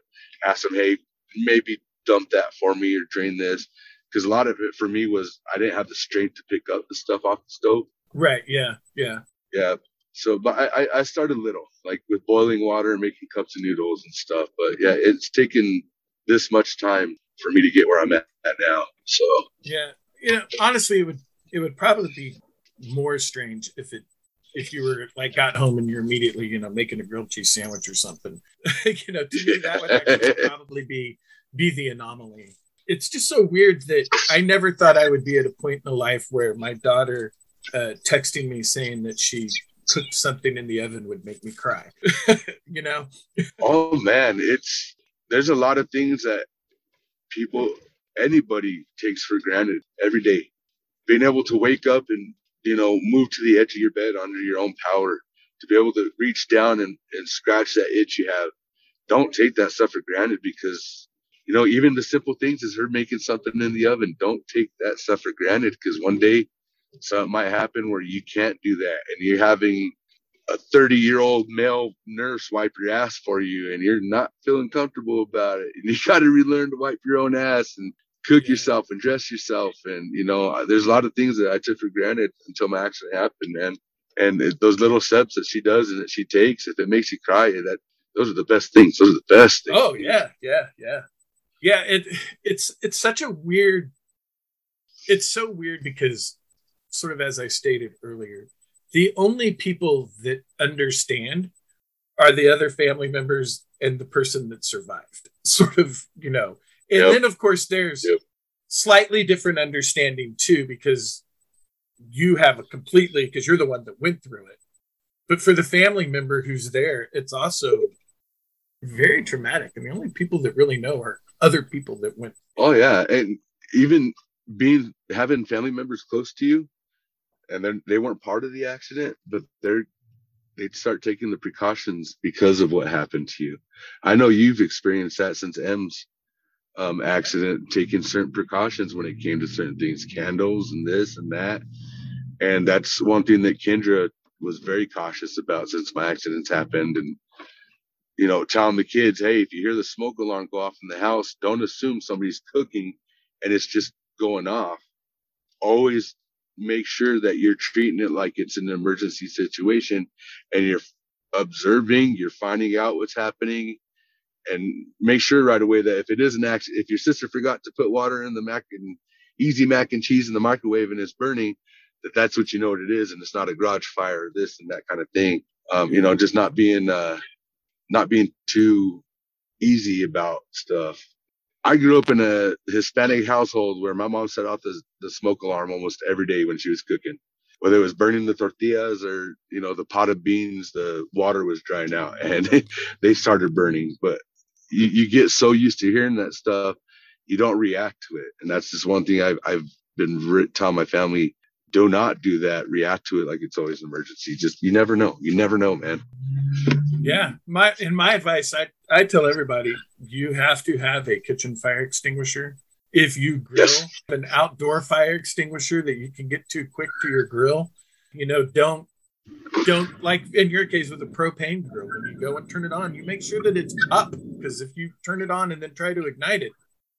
D: Asked them, hey, maybe dump that for me or drain this. Because a lot of it for me was I didn't have the strength to pick up the stuff off the stove.
C: Right. Yeah. Yeah.
D: Yeah. So, but I, I- I started little, like with boiling water and making cups of noodles and stuff. But yeah, it's taken this much time for me to get where I'm at, at now. So,
C: Yeah. You know, honestly, it would it would probably be more strange if it if you were like got home and you're immediately you know making a grilled cheese sandwich or something. you know, to me that would probably be be the anomaly. It's just so weird that I never thought I would be at a point in my life where my daughter uh, texting me saying that she cooked something in the oven would make me cry. you know?
D: oh man, it's there's a lot of things that people, anybody takes for granted every day. Being able to wake up and you know move to the edge of your bed under your own power, to be able to reach down and, and scratch that itch you have. Don't take that stuff for granted because you know even the simple things is her making something in the oven. Don't take that stuff for granted because one day something might happen where you can't do that and you're having a 30 year old male nurse wipe your ass for you and you're not feeling comfortable about it and you got to relearn to wipe your own ass and cook
C: Yeah.
D: yourself and dress yourself and you know uh, there's a lot of things that i took for granted until my accident happened man and it, those little steps that she does and that she takes if it makes you cry that those are the best things those are the best things
C: Oh yeah, yeah, yeah, yeah. It it's it's such a weird. It's so weird because, sort of as I stated earlier, the only people that understand are the other family members and the person that survived. Sort of, you know. And
D: Yep.
C: then of course there's
D: Yep.
C: slightly different understanding too because you have a completely because you're the one that went through it. But for the family member who's there, it's also very traumatic. And the only people that really know are other people that went.
D: Oh yeah, and even being having family members close to you, and then they weren't part of the accident, but they're they'd start taking the precautions because of what happened to you. I know you've experienced that since M's um, accident, taking certain precautions when it came to certain things, candles and this and that, and that's one thing that Kendra was very cautious about since my accidents happened, and you know, telling the kids, hey, if you hear the smoke alarm go off in the house, don't assume somebody's cooking and it's just going off. Always make sure that you're treating it like it's an emergency situation and you're observing, you're finding out what's happening, and make sure right away that if it is an accident, if your sister forgot to put water in the mac and easy mac and cheese in the microwave and it's burning, that that's what you know what it is, and it's not a garage fire or this and that kind of thing. Um, you know, just not being uh, not being too easy about stuff. I grew up in a Hispanic household where my mom set off the, the smoke alarm almost every day when she was cooking. Whether it was burning the tortillas or, you know, the pot of beans, the water was drying out and they started burning. But you, you get so used to hearing that stuff, you don't react to it. And that's just one thing I've, I've been telling my family do not do that. React to it like it's always an emergency. Just, you never know. You never know, man.
C: Yeah, my in my advice, I I tell everybody you have to have a kitchen fire extinguisher. If you grill,
D: Yes.
C: an outdoor fire extinguisher that you can get to quick to your grill. You know, don't don't like in your case with a propane grill when you go and turn it on you make sure that it's up because if you turn it on and then try to ignite it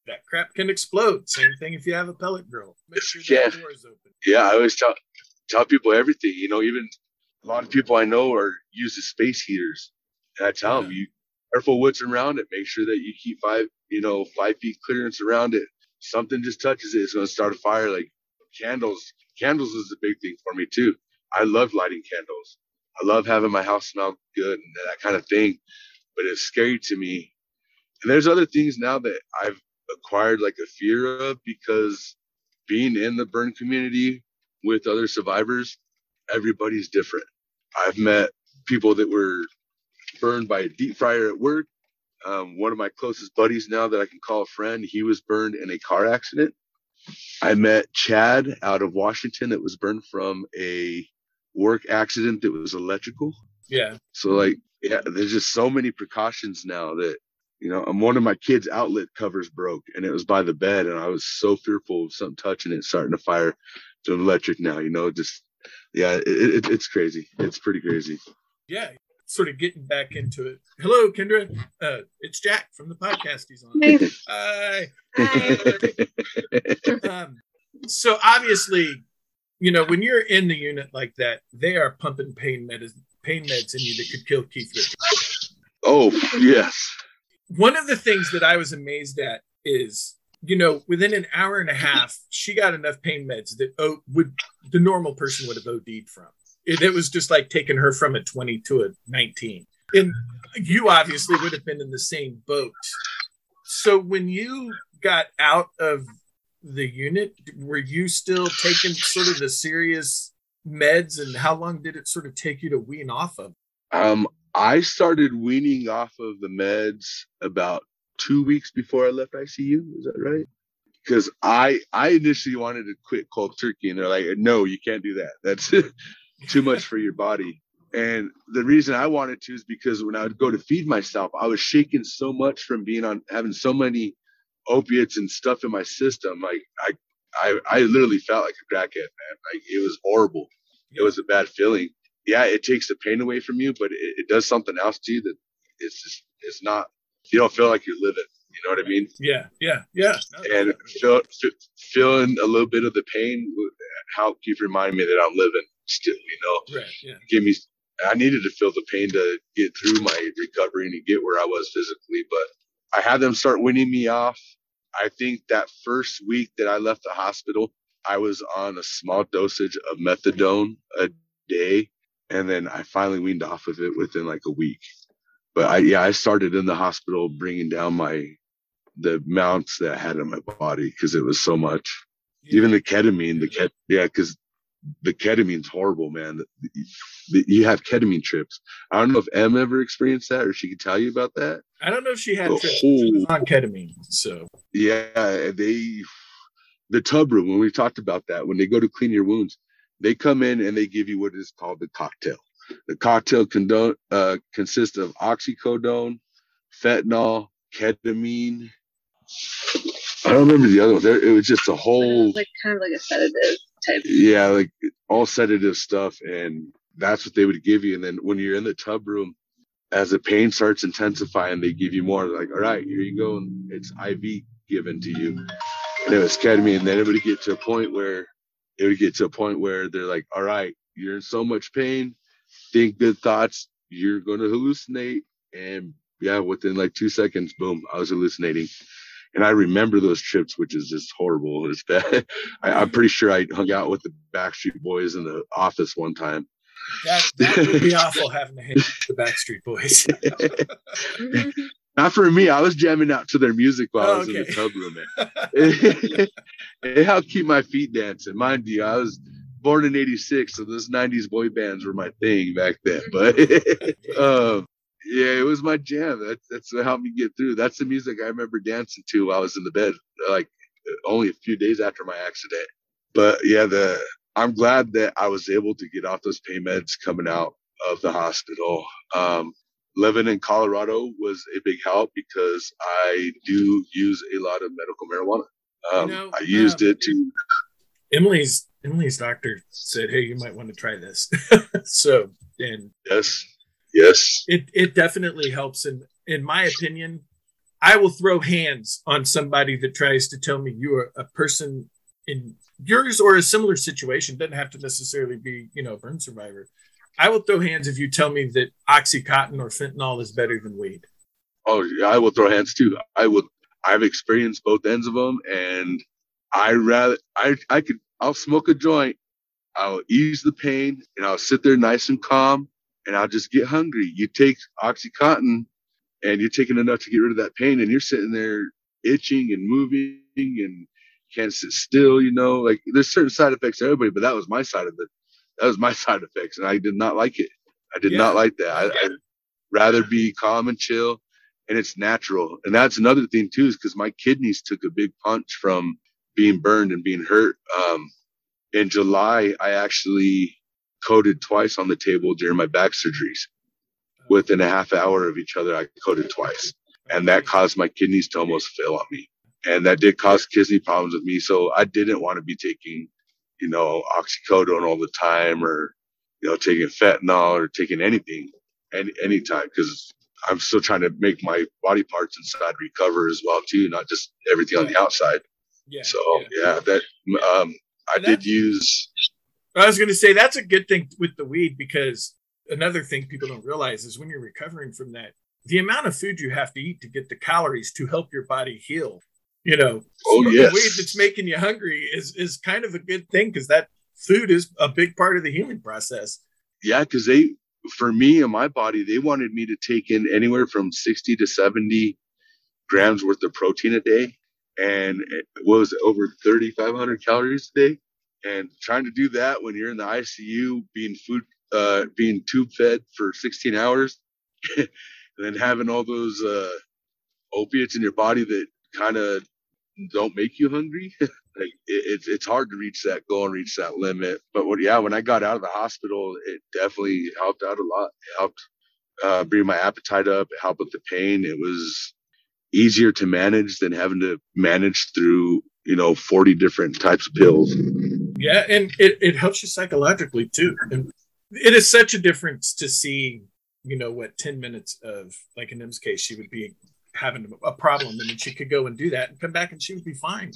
C: that crap can explode same thing if you have a pellet grill make sure
D: Yeah.
C: that door is open
D: Yeah, I always tell tell people everything. You know, even a lot of people I know are use the space heaters, and I tell them
C: Yeah.
D: you careful what's around it. Make sure that you keep five, you know, five feet clearance around it. Something just touches it, it's going to start a fire. Like candles, candles is a big thing for me too. I love lighting candles. I love having my house smell good and that kind of thing. But it's scary to me. And there's other things now that I've acquired like a fear of because being in the burn community with other survivors, everybody's different. I've met people that were burned by a deep fryer at work. Um, one of my closest buddies now that I can call a friend, he was burned in a car accident. I met Chad out of Washington that was burned from a work accident that was electrical.
C: yeah
D: So like, yeah, there's just so many precautions now that you know. And one of my kids' outlet covers broke, and it was by the bed, and I was so fearful of something touching it, starting to fire to electric. Now, you know, just yeah, it, it, it's crazy. It's pretty crazy.
C: yeah sort of getting back into it hello kendra uh it's jack from the podcast he's on
E: Hey.
C: Hi. um, so obviously, you know, when you're in the unit like that, they are pumping pain meds, pain meds in you that could kill Keith Richards.
D: oh yes,
C: One of the things that I was amazed at is, you know, within an hour and a half, she got enough pain meds that oh, would the normal person would have OD'd from. It, it was just like taking her from a 20 to a 19. And you obviously would have been in the same boat. So when you got out of the unit, were you still taking sort of the serious meds and how long did it sort of take you to wean off of?
D: um, I started weaning off of the meds about two weeks before I left ICU. Is that right? Because I I initially wanted to quit cold turkey, and they're like, "No, you can't do that. That's too much for your body." And the reason I wanted to is because when I would go to feed myself, I was shaking so much from being on having so many opiates and stuff in my system. Like I I, I literally felt like a crackhead, man. Like it was horrible. It was a bad feeling. Yeah, it takes the pain away from you, but it, it does something else to you that it's just it's not. You don't feel like you're living. You know what I mean?
C: Yeah, yeah, yeah. No,
D: And feel, feeling a little bit of the pain would help keep reminding me that I'm living still. You know,
C: right, yeah.
D: give me. I needed to feel the pain to get through my recovery and get where I was physically, but I had them start winning me off. I think that first week that I left the hospital, I was on a small dosage of methadone a day, and then I finally weaned off of it within like a week. But I, yeah, I started in the hospital bringing down my the amounts that I had in my body because it was so much. Even the ketamine, the ket, yeah, because the ketamine's horrible, man. The- the- You have ketamine trips. I don't know if Em ever experienced that or she could tell you about that.
C: I don't know if she had
D: The
C: trips. She was on ketamine, so
D: Yeah, they the tub room when we talked about that when they go to clean your wounds, they come in and they give you what is called the cocktail. The cocktail condone, uh, consists of oxycodone, fentanyl, ketamine. I don't remember the other one. There, it was just a whole
E: like kind of like a sedative type.
D: yeah, like all sedative stuff, and that's what they would give you. And then when you're in the tub room, as the pain starts intensifying, they give you more. They're Like, all right, here you go, and it's IV given to you, and it was ketamine. And then it would get to a point where it would get to a point where they're like, all right, you're in so much pain, think good thoughts, you're going to hallucinate, and yeah, within like two seconds, boom, I was hallucinating. And I remember those trips, which is just horrible. It's bad. I, I'm pretty sure I hung out with the Backstreet Boys in the office one time.
C: that, that would be awful having to hang with the Backstreet Boys.
D: Not for me. I was jamming out to their music while I was in the tub room. It, it helped keep my feet dancing. Mind you, I was born in '86, so those '90s boy bands were my thing back then. But um, yeah, it was my jam. That's that's what helped me get through. That's the music I remember dancing to while I was in the bed, like only a few days after my accident. But yeah, the I'm glad that I was able to get off those pain meds coming out of the hospital. Um, living in Colorado was a big help because I do use a lot of medical marijuana. Um,
C: You know,
D: I used
C: um,
D: it to
C: Emily's
F: Emily's doctor said, "Hey, you might want to try this." so, and
D: yes, yes,
F: it it definitely helps. And in my opinion, I will throw hands on somebody that tries to tell me you are a person in yours or a similar situation. Doesn't have to necessarily be, you know, a burn survivor. I will throw hands if you tell me that OxyContin or fentanyl is better than weed.
D: Oh, yeah, I will throw hands too. I would. I've experienced both ends of them, and I rather I I could I'll smoke a joint, I'll ease the pain, and I'll sit there nice and calm, and I'll just get hungry. You take OxyContin, and you're taking enough to get rid of that pain, and you're sitting there itching and moving and can't sit still. You know, like there's certain side effects to everybody, but that was my side of it. That was my side effects, and I did not like it. I did yeah. not like that. I, I'd rather be calm and chill, and it's natural. And that's another thing too, is because my kidneys took a big punch from being burned and being hurt. Um, in July, I actually coded twice on the table during my back surgeries. Within a half hour of each other, I coded twice. And that caused my kidneys to almost fail on me. And that did cause kidney problems with me. So I didn't want to be taking, you know, oxycodone all the time or, you know, taking fentanyl or taking anything any anytime because I'm still trying to make my body parts inside recover as well too, not just everything on the outside. Yeah. So yeah, yeah that um, I did use.
F: I was going to say that's a good thing with the weed because another thing people don't realize is when you're recovering from that, the amount of food you have to eat to get the calories to help your body heal. You know,
D: oh yes,
F: weed that's making you hungry is is kind of a good thing because that food is a big part of the healing process.
D: Yeah, because they, for me and my body, they wanted me to take in anywhere from sixty to seventy grams worth of protein a day and it was over 3,500 calories a day. And trying to do that when you're in the ICU, being food, uh, being tube fed for 16 hours, and then having all those uh, opiates in your body that kind of don't make you hungry. like it, it's it's hard to reach that goal and reach that limit. But what, yeah, when I got out of the hospital, it definitely helped out a lot. It helped uh, bring my appetite up. It helped with the pain. It was easier to manage than having to manage through you know 40 different types of pills
F: yeah and it, it helps you psychologically too and it is such a difference to see you know what 10 minutes of like in Em's case she would be having a problem and then she could go and do that and come back and she would be fine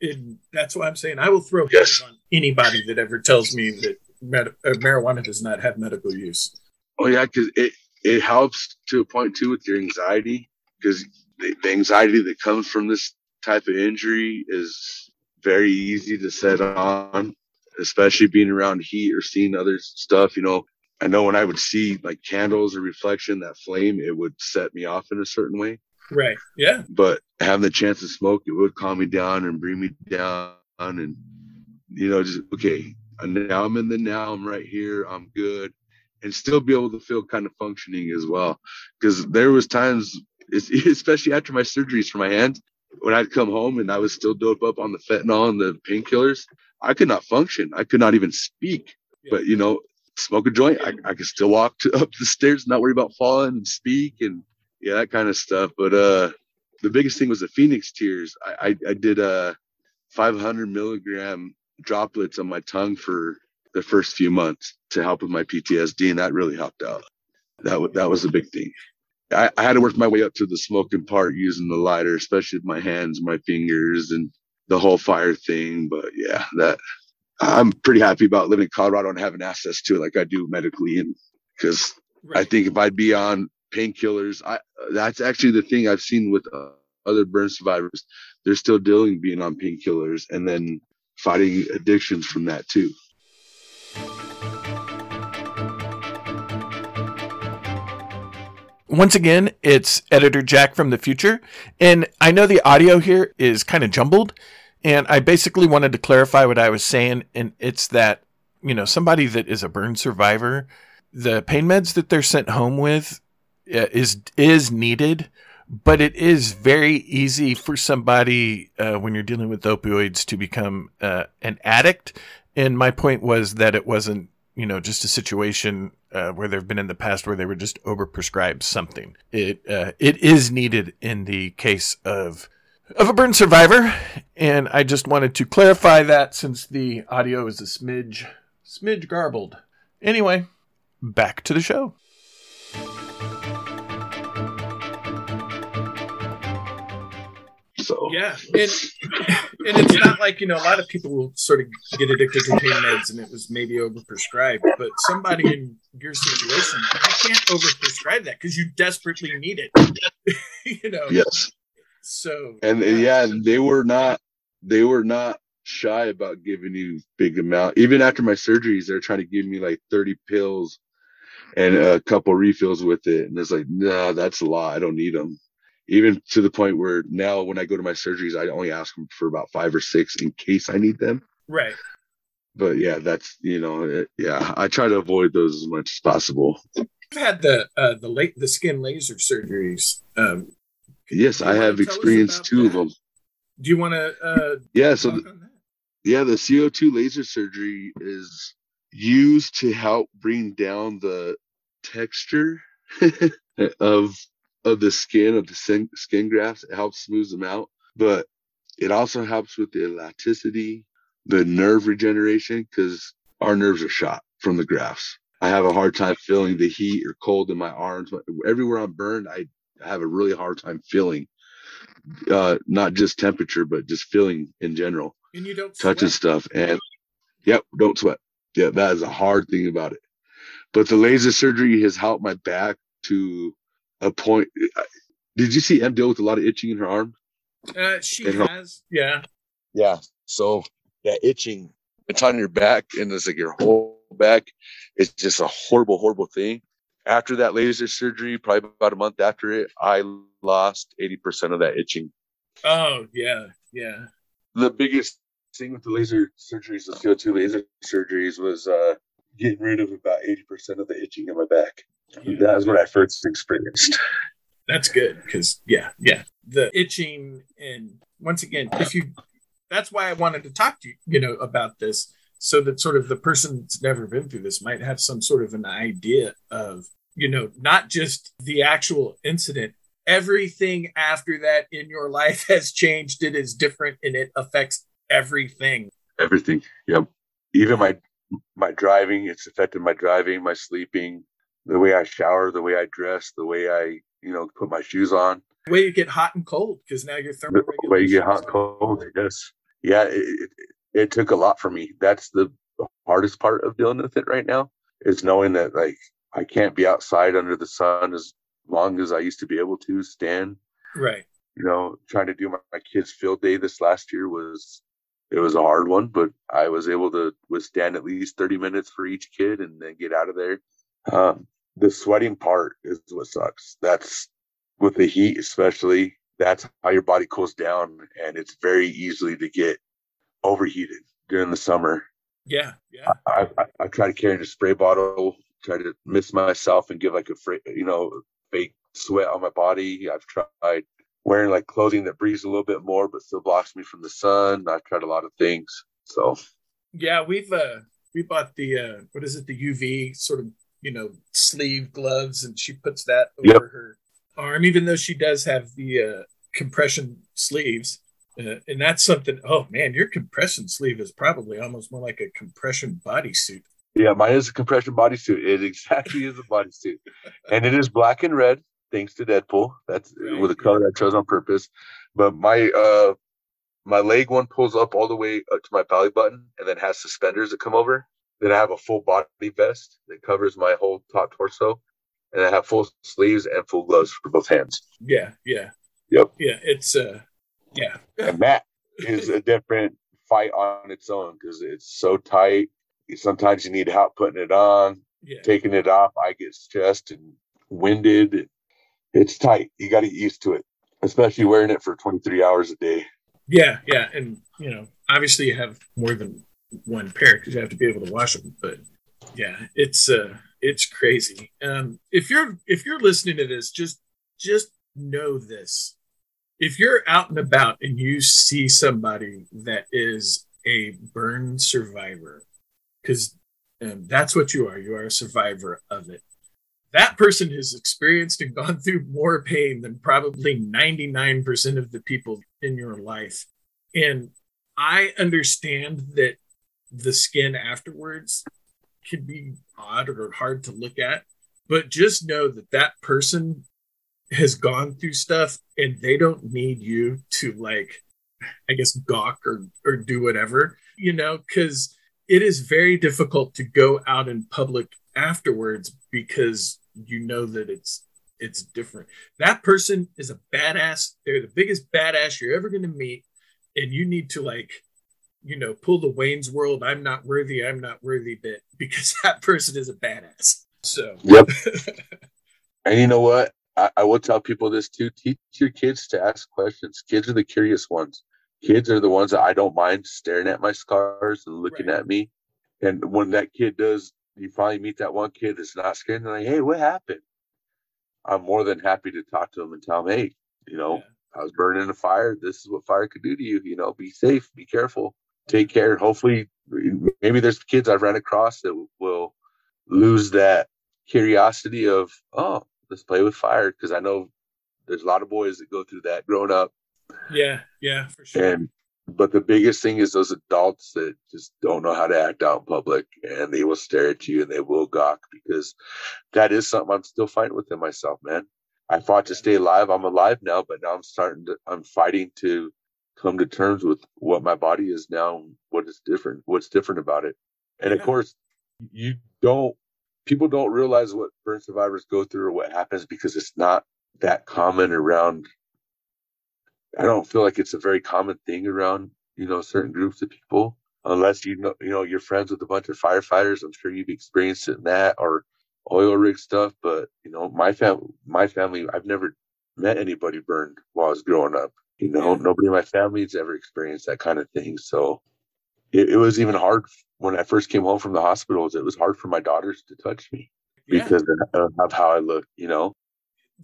F: and that's why i'm saying i will throw yes. on anybody that ever tells me that med- uh, marijuana does not have medical use
D: oh yeah because it it helps to a point too with your anxiety because the, the anxiety that comes from this type of injury is very easy to set on, especially being around heat or seeing other stuff. You know, I know when I would see like candles or reflection, that flame, it would set me off in a certain way.
F: Right. Yeah.
D: But having the chance to smoke, it would calm me down and bring me down. And, you know, just, okay, now I'm in the now, I'm right here, I'm good. And still be able to feel kind of functioning as well. Because there was times especially after my surgeries for my hand. When I'd come home and I was still dope up on the fentanyl and the painkillers, I could not function. I could not even speak. But you know, smoke a joint, I, I could still walk to, up the stairs, not worry about falling and speak and yeah, that kind of stuff. But uh, the biggest thing was the Phoenix tears. I I, I did uh 500 milligram droplets on my tongue for the first few months to help with my PTSD, and that really helped out. That w- that was a big thing. I, I, had to work my way up to the smoking part using the lighter, especially with my hands, my fingers, and the whole fire thing. But yeah, that I'm pretty happy about living in Colorado and having access to it like I do medically, and because right. I think if I'd be on painkillers, I that's actually the thing I've seen with uh, other burn survivors. They're still dealing being on painkillers and then fighting addictions from that too.
C: Once again, it's editor Jack from the future. And I know the audio here is kind of jumbled. And I basically wanted to clarify what I was saying. And it's that, you know, somebody that is a burn survivor, the pain meds that they're sent home with is, is needed. But it is very easy for somebody uh, when you're dealing with opioids to become uh, an addict. And my point was that it wasn't you know, just a situation uh, where there have been in the past where they were just overprescribed something. It uh, it is needed in the case of
G: of a burn survivor. And I just wanted to clarify that since the audio is a smidge, smidge garbled. Anyway, back to the show.
D: So
C: Yeah, and and it's not like you know a lot of people will sort of get addicted to pain meds and it was maybe overprescribed, but somebody in your situation, I can't overprescribe that because you desperately need it. you know.
D: yes,
C: So
D: and uh, yeah, they were not they were not shy about giving you big amount. Even after my surgeries, they're trying to give me like 30 pills and a couple refills with it. And it's like, no, that's a lot. I don't need them. Even to the point where now when I go to my surgeries, I only ask them for about five or six in case I need them.
C: right.
D: But yeah, that's, you know, it, yeah, I try to avoid those as much as possible.
C: I've had the uh, the late the skin laser surgeries. Um,
D: Yes, I have experienced two of them.
C: Do you want to? Uh,
D: Yeah. So
C: talk
D: th-
C: on that?
D: Yeah, the CO2 laser surgery is used to help bring down the texture of of the skin of the skin, skin grafts. It helps smooth them out, but it also helps with the elasticity, the nerve regeneration, because our nerves are shot from the grafts. I have a hard time feeling the heat or cold in my arms. Everywhere I'm burned, I have a really hard time feeling, uh, not just temperature, but just feeling in general
C: and you don't
D: touching stuff and yep don't sweat yeah that is a hard thing about it but the laser surgery has helped my back to a point did you see em deal with a lot of itching in her arm?
C: Uh, she
D: and her-
C: has, yeah,
D: yeah so that itching it's on your back and it's like your whole back. It's just a horrible horrible thing. After that laser surgery probably about a month after it i lost 80% of that itching.
C: Oh yeah, yeah.
D: the biggest thing with the laser surgeries, the CO2 laser surgeries, was uh, getting rid of about 80% of the itching in my back. That was what I first experienced.
C: That's good because yeah, yeah. The itching and once again, if you that's why I wanted to talk to you, you know, about this so that sort of the person that's never been through this might have some sort of an idea of, you know, not just the actual incident. Everything after that in your life has changed. It is different and it affects everything.
D: Everything. Yep. Even my my driving, it's affected my driving, my sleeping, the way I shower, the way I dress, the way I, you know, put my shoes on,
C: The way you get hot and cold because now you're
D: the way you get hot and cold. Yes. Yeah. It, it, it took a lot for me. That's the hardest part of dealing with it right now is knowing that like I can't be outside under the sun as long as I used to be able to stand.
C: Right.
D: You know, trying to do my, my kids' field day this last year was it was a hard one, but I was able to withstand at least 30 minutes for each kid and then get out of there. Um, the sweating part is what sucks. That's with the heat, especially. That's how your body cools down, and it's very easily to get overheated during the summer.
C: Yeah. Yeah.
D: I, I, I try to carry a spray bottle, try to mist myself and give like a you know fake sweat on my body. I've tried wearing like clothing that breathes a little bit more but still blocks me from the sun. I've tried a lot of things. So
C: Yeah, we've uh we bought the uh what is it, the UV sort of, you know, sleeve gloves and she puts that over
D: Yep.
C: her arm, even though she does have the uh compression sleeves. Uh, and that's something oh man, your compression sleeve is probably almost more like a compression bodysuit.
D: yeah, mine is a compression bodysuit. It exactly is a bodysuit, and it is black and red thanks to Deadpool. That's
C: Right,
D: with a color I chose on purpose. But my uh my leg one pulls up all the way up to my belly button and then has suspenders that come over. Then I have a full body vest that covers my whole top torso, and I have full sleeves and full gloves for both hands.
C: Yeah, yeah.
D: Yep.
C: Yeah, it's uh yeah.
D: And that is a different fight on its own because it's so tight. Sometimes you need help putting it on.
C: Yeah.
D: taking it off, I get stressed and winded. It's tight. You got to get used to it, especially wearing it for 23 hours a day.
C: Yeah, yeah, and you know, obviously you have more than one pair because you have to be able to wash them. But yeah, it's uh, it's crazy. Um, if you're if you're listening to this, just just know this: if you're out and about and you see somebody that is a burn survivor, because um, that's what you are. You are a survivor of it. that person has experienced and gone through more pain than probably 99% of the people in your life. And I understand that the skin afterwards can be odd or hard to look at, but just know that that person has gone through stuff and they don't need you to like i guess gawk or or do whatever you know because it is very difficult to go out in public afterwards because you know that it's it's different. That person is a badass. They're the biggest badass you're ever going to meet and you need to like you know pull the wayne's world i'm not worthy i'm not worthy bit because that person is a badass so
D: yep and you know what I, I will tell people this too. Teach your kids to ask questions. Kids are the curious ones. Kids are the ones that I don't mind staring at my scars and looking right. at me. And when that kid does, you finally meet that one kid that's not scared. And like, hey, what happened? I'm more than happy to talk to them and tell them, hey, you know, yeah. I was burning in a fire. This is what fire could do to you. You know, be safe, be careful, take care. Hopefully, maybe there's kids I've ran across that will lose that curiosity of, oh, let's play with fire because I know there's a lot of boys that go through that growing up.
C: Yeah, yeah, for sure.
D: And but the biggest thing is those adults that just don't know how to act out in public and they will stare at you and they will gawk because that is something I'm still fighting within myself, man. I fought to stay alive. I'm alive now, but now I'm starting to I'm fighting to come to terms with what my body is now, what is different, what's different about it. And of course, you don't people don't realize what burn survivors go through or what happens because it's not that common around. I don't feel like it's a very common thing around you know certain groups of people unless you know you know you're friends with a bunch of firefighters. I'm sure you've experienced it in that or oil rig stuff but you know my family my family i've never met anybody burned while i was growing up you know nobody in my family has ever experienced that kind of thing so it, it was even hard when I first came home from the hospitals, it was hard for my daughters to touch me yeah. because of, how I look, you know.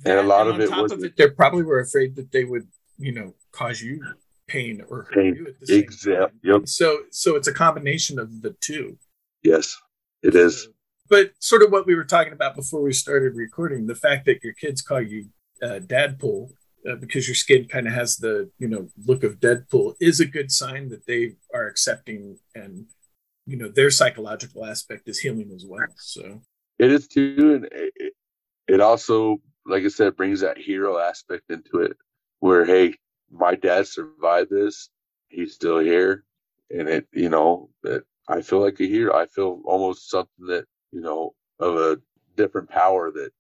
C: That, and a lot and of it was of it, they probably were afraid that they would, you know, cause you pain or hurt pain. you at the same exactly. Yep. So so it's a combination of the two.
D: Yes, it is.
C: But sort of what we were talking about before we started recording, the fact that your kids call you uh, Dadpool uh, because your skin kind of has the you know look of Deadpool is a good sign that they are accepting and you know their psychological aspect is healing as well so.
D: It is too and it, it also like i said brings that hero aspect into it where hey my dad survived this he's still here and it you know that i feel like a hero i feel almost something that you know of a different power that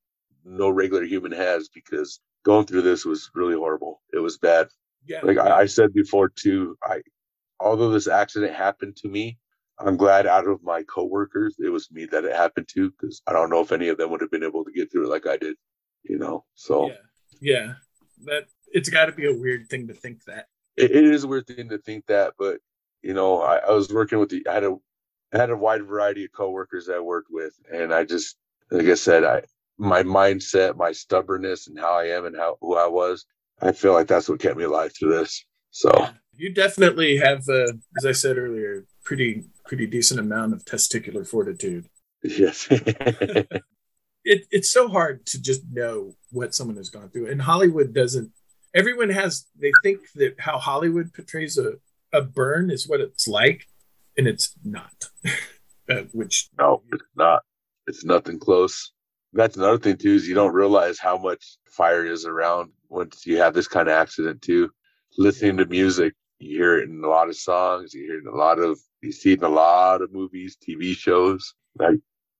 D: no regular human has because going through this was really horrible. It was bad. Yeah. Like I, I said before too i although this accident happened to me I'm glad out of my coworkers, it was me that it happened to because I don't know if any of them would have been able to get through it like I did, you know. So.
C: Yeah, yeah, that it's got to be a weird thing to think that.
D: it, it is a weird thing to think that, but you know, I, I was working with the I had a I had a wide variety of coworkers that I worked with, and I just like I said, I my mindset, my stubbornness, and how I am and how who I was, I feel like that's what kept me alive through this. So. Yeah
C: you definitely have, uh, as I said earlier, pretty pretty decent amount of testicular fortitude.
D: Yes.
C: it, it's so hard to just know what someone has gone through, and Hollywood doesn't. Everyone has. They think that how Hollywood portrays a a burn is what it's like, and it's not. uh, which
D: no, it's not. It's nothing close. That's another thing too is you don't realize how much fire is around once you have this kind of accident too. Listening to music, you hear it in a lot of songs. You hear it in a lot of, you see it in a lot of movies, TV shows. Like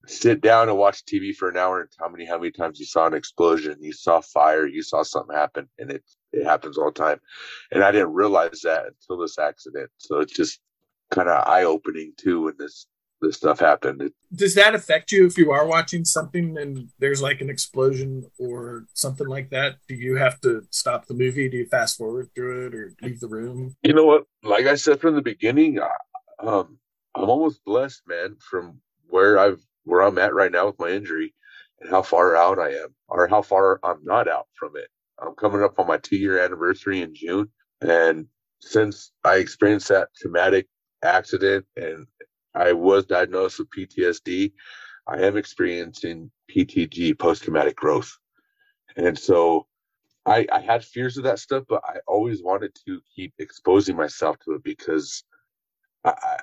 D: sit down and watch TV for an hour and how many, how many times you saw an explosion, you saw fire, you saw something happen and it, it happens all the time. And I didn't realize that until this accident. So it's just kind of eye opening too when this this stuff happened. It,
C: Does that affect you if you are watching something and there's like an explosion or something like that? Do you have to stop the movie? Do you fast forward through it or leave the room?
D: You know what? Like I said from the beginning, I, um, I'm almost blessed, man, from where I've where I'm at right now with my injury and how far out I am, or how far I'm not out from it. I'm coming up on my two year anniversary in June, and since I experienced that traumatic accident and I was diagnosed with PTSD. I am experiencing PTG, post traumatic growth. And so I, I had fears of that stuff, but I always wanted to keep exposing myself to it because I,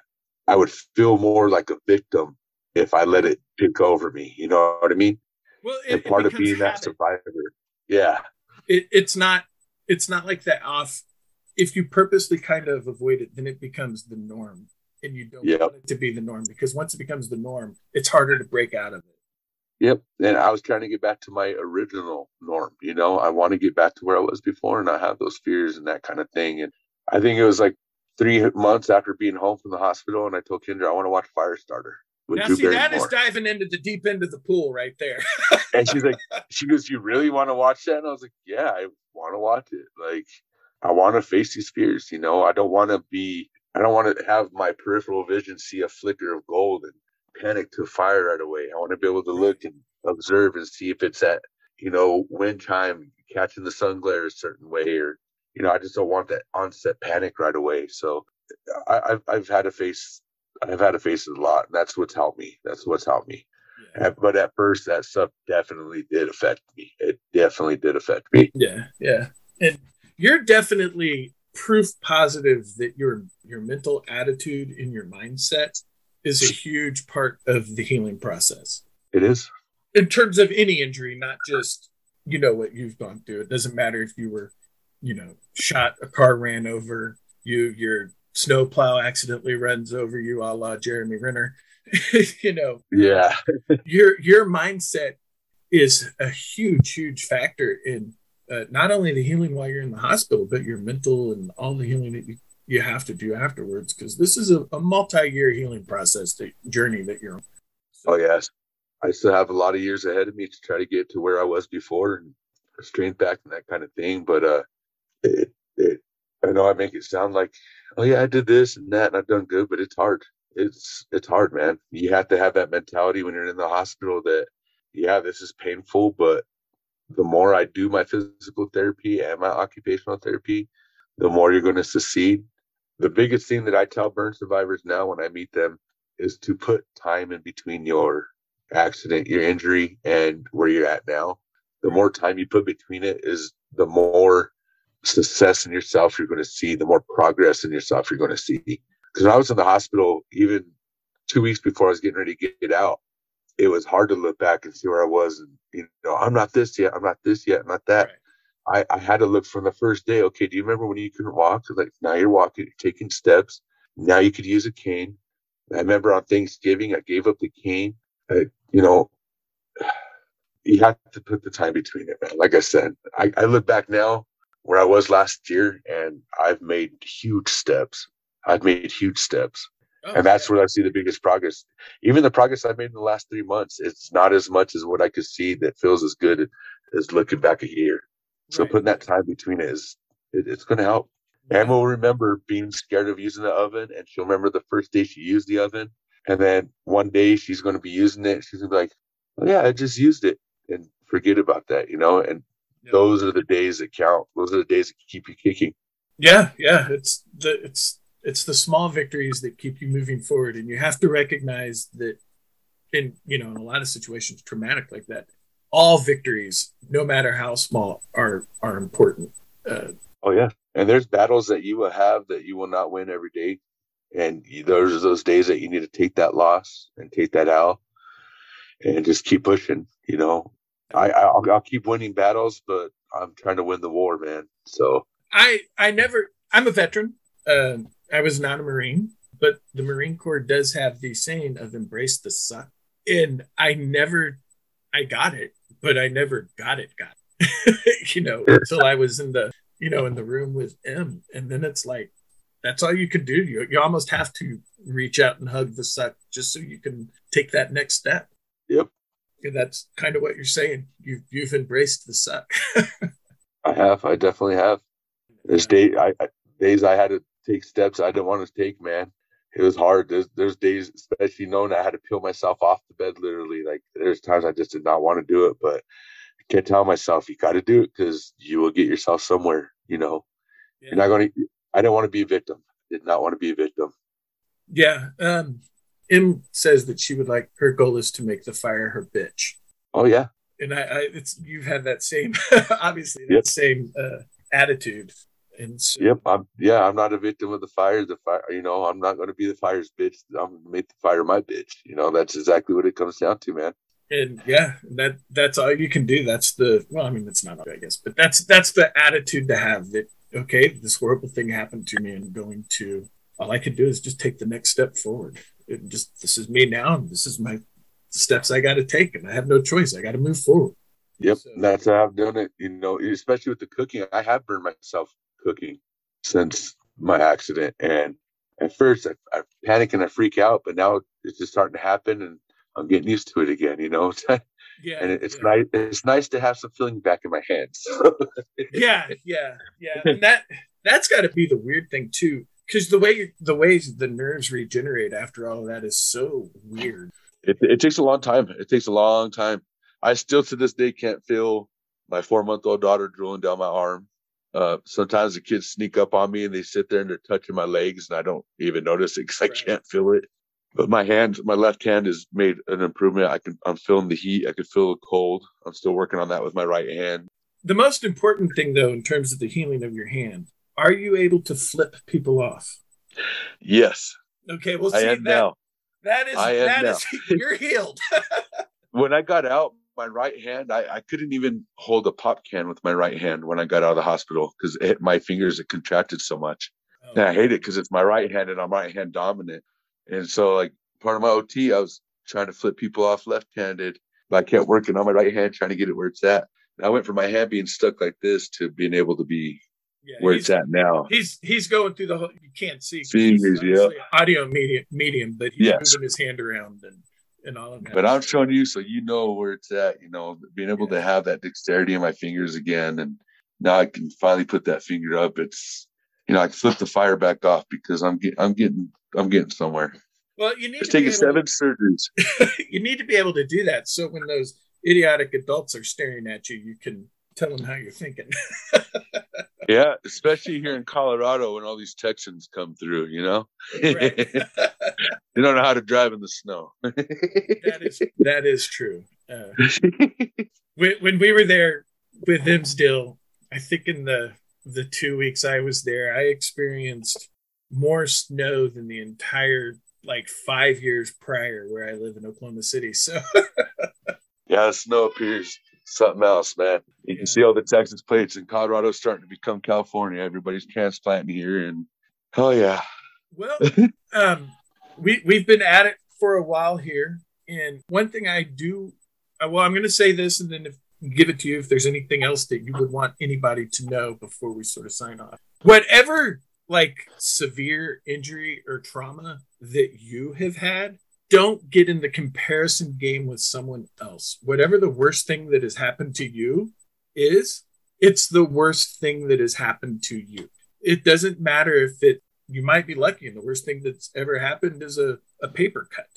D: I would feel more like a victim if I let it take over me. You know what I mean?
C: Well,
D: it, and part of being habit. that survivor, yeah.
C: It, it's not. It's not like that off. If you purposely kind of avoid it, then it becomes the norm, and you don't yep. want it to be the norm because once it becomes the norm, it's harder to break out of it.
D: Yep. And I was trying to get back to my original norm. You know, I want to get back to where I was before and I have those fears and that kind of thing. And I think it was like three months after being home from the hospital, and I told Kendra I want to watch Firestarter.
C: Now, Drew see, Barrymore. that is diving into the deep end of the pool right there.
D: and she's like, she goes, "You really want to watch that?" And I was like, "Yeah, I want to watch it. Like, I want to face these fears. You know, I don't want to be, I don't want to have my peripheral vision see a flicker of gold and panic to fire right away. I want to be able to look and observe and see if it's at, you know, wind time catching the sun glare a certain way or you know, I just don't want that onset panic right away. So I, have I've had to face I've had to face it a lot, and that's what's helped me. That's what's helped me. Yeah. But at first, that stuff definitely did affect me. It definitely did affect me.
C: Yeah, yeah, and you're definitely proof positive that your your mental attitude and your mindset is a huge part of the healing process.
D: It is
C: in terms of any injury, not just you know what you've gone through. It doesn't matter if you were you know, shot, a car ran over you, your snowplow accidentally runs over you, a la Jeremy Renner. you know,
D: yeah,
C: your your mindset is a huge, huge factor in uh, not only the healing while you're in the hospital, but your mental and all the healing that you, you have to do afterwards. Because this is a, a multi-year healing process, the journey that you're on.
D: So, oh yes, I still have a lot of years ahead of me to try to get to where I was before and strength back and that kind of thing. But uh, it, it, I know I make it sound like, oh yeah, I did this and that and I've done good, but it's hard. It's it's hard, man. You have to have that mentality when you're in the hospital that yeah, this is painful, but the more I do my physical therapy and my occupational therapy, the more you're going to succeed. The biggest thing that I tell burn survivors now when I meet them is to put time in between your accident, your injury, and where you're at now. The more time you put between it is the more success in yourself you're going to see, the more progress in yourself you're going to see. Because I was in the hospital, even two weeks before I was getting ready to get out, it was hard to look back and see where I was. And, you know, I'm not this yet. I'm not this yet. I'm not that. Right. I, I had to look from the first day. Okay, do you remember when you couldn't walk? Like now you're walking, you're taking steps. Now you could use a cane. I remember on Thanksgiving, I gave up the cane. I, you know, you have to put the time between it, man. Like I said, I, I look back now where I was last year, and I've made huge steps. I've made huge steps. Oh, and that's where I see the biggest progress. Even the progress I've made in the last three months, it's not as much as what I could see that feels as good as looking back a year. So right. putting that time between it is it, it's going to help. Yeah. And will remember being scared of using the oven, and she'll remember the first day she used the oven, and then one day she's going to be using it. She's going to be like, "Oh yeah, I just used it," and forget about that, you know. And those are the days that count. Those are the days that keep you kicking.
C: Yeah, yeah. It's the it's it's the small victories that keep you moving forward, and you have to recognize that in you know in a lot of situations, traumatic like that, all victories, no matter how small, are are important. Uh,
D: oh yeah, and there's battles that you will have that you will not win every day, and those are those days that you need to take that loss and take that out, and just keep pushing. You know, I I'll, I'll keep winning battles, but I'm trying to win the war, man. So
C: I I never I'm a veteran. Uh, I was not a Marine, but the Marine Corps does have the saying of embrace the suck, and I never I got it, but I never got it. Got it. you know until I was in the you know in the room with M, and then it's like that's all you can do. You you almost have to reach out and hug the suck just so you can take that next step.
D: Yep.
C: And that's kind of what you're saying. You've you've embraced the suck.
D: I have. I definitely have. There's day I, I, days I had to take steps I didn't want to take, man. It was hard. There's there's days, especially knowing I had to peel myself off the bed, literally. Like there's times I just did not want to do it, but I can't tell myself you got to do it because you will get yourself somewhere. You know, yeah. you're not going to. I don't want to be a victim. I did not want to be a victim.
C: Yeah. Um, Em says that she would like her goal is to make the fire her bitch.
D: Oh yeah,
C: and I, I it's you've had that same obviously that
D: Yep.
C: same uh, attitude. And so,
D: yep. I'm yeah. I'm not a victim of the fire. The fire. You know, I'm not going to be the fire's bitch. I'm going to make the fire my bitch. You know, that's exactly what it comes down to, man.
C: and yeah, that that's all you can do. That's the well, I mean, that's not I guess, but that's that's the attitude to have. That okay, this horrible thing happened to me, and I'm going to all I can do is just take the next step forward. It just this is me now, and this is my steps I got to take, and I have no choice. I got to move forward.
D: Yep,
C: So-
D: that's how I've done it. You know, especially with the cooking, I have burned myself cooking since my accident. And at first, I, I panic and I freak out, but now it's just starting to happen, and I'm getting used to it again. You know,
C: Yeah,
D: and it, it's
C: yeah.
D: nice. It's nice to have some feeling back in my hands.
C: yeah, yeah, yeah. And that that's got to be the weird thing too, because the way the ways the nerves regenerate after all of that is so weird.
D: it, it takes a long time. It takes a long time. I still to this day can't feel my four month old daughter drooling down my arm. Uh, sometimes the kids sneak up on me and they sit there and they're touching my legs and I don't even notice it because
C: Right.
D: I can't feel it. But my hand, my left hand has made an improvement. I can, I'm feeling the heat. I can feel the cold. I'm still working on that with my right hand.
C: The most important thing, though, in terms of the healing of your hand, are you able to flip people off?
D: Yes,
C: Okay, well,
D: I
C: see
D: am
C: that
D: now.
C: that is
D: I am
C: that
D: now.
C: is you're healed.
D: When I got out, my right hand, I, I couldn't even hold a pop can with my right hand when I got out of the hospital because my fingers had contracted so much. Oh. And I hate it because it's my right hand and I'm right hand dominant. And so, like, part of my OT, I was trying to flip people off left handed, but I kept working on my right hand, trying to get it where it's at. And I went from my hand being stuck like this to being able to be
C: Yeah,
D: where it's at now.
C: He's he's going through the whole. You can't see.
D: Fingers, yeah.
C: Audio medium, medium, but he's
D: Yes.
C: moving his hand around and and all of that.
D: But I'm showing you so you know where it's at, you know, being able
C: Yeah.
D: to have that dexterity in my fingers again. And now I can finally put that finger up. It's, you know, I can flip the fire back off because I'm getting, I'm getting, I'm getting somewhere.
C: Well, you need
D: It's
C: to able
D: seven surgeries.
C: you need to be able to do that. So when those idiotic adults are staring at you, you can tell them how you're thinking.
D: Yeah, especially here in Colorado when all these Texans come through, you know,
C: right.
D: they don't know how to drive in the snow.
C: that is that is true. Uh, when, when we were there with Imsdale, I think in the the two weeks I was there, I experienced more snow than the entire like five years prior where I live in Oklahoma City. So
D: yeah, the snow appears something else, man. You can see all the Texas plates in Colorado starting to become California. Everybody's transplanting here, and oh yeah,
C: well, um, we we've been at it for a while here, and one thing I do, uh, well, I'm going to say this, and then if give it to you if there's anything else that you would want anybody to know before we sort of sign off. Whatever like severe injury or trauma that you have had, don't get in the comparison game with someone else. Whatever the worst thing that has happened to you is, it's the worst thing that has happened to you. It doesn't matter if it you might be lucky and the worst thing that's ever happened is a, a paper cut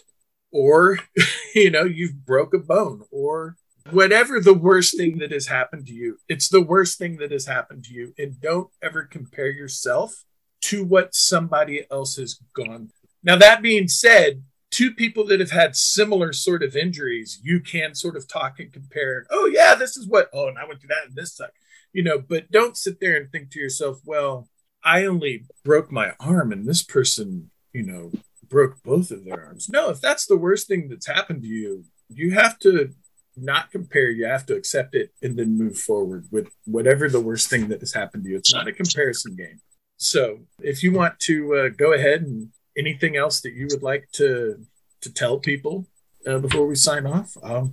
C: or you know you've broke a bone or whatever the worst thing that has happened to you it's the worst thing that has happened to you and don't ever compare yourself to what somebody else has gone through. now that being said two people that have had similar sort of injuries you can sort of talk and compare oh yeah this is what oh and i went through that and this sucked you know but don't sit there and think to yourself well i only broke my arm and this person you know broke both of their arms. No if that's the worst thing that's happened to you you have to not compare you have to accept it and then move forward with whatever the worst thing that has happened to you. It's not a comparison game. So if you want to uh, go ahead and anything else that you would like to to tell people uh, before we sign off i'll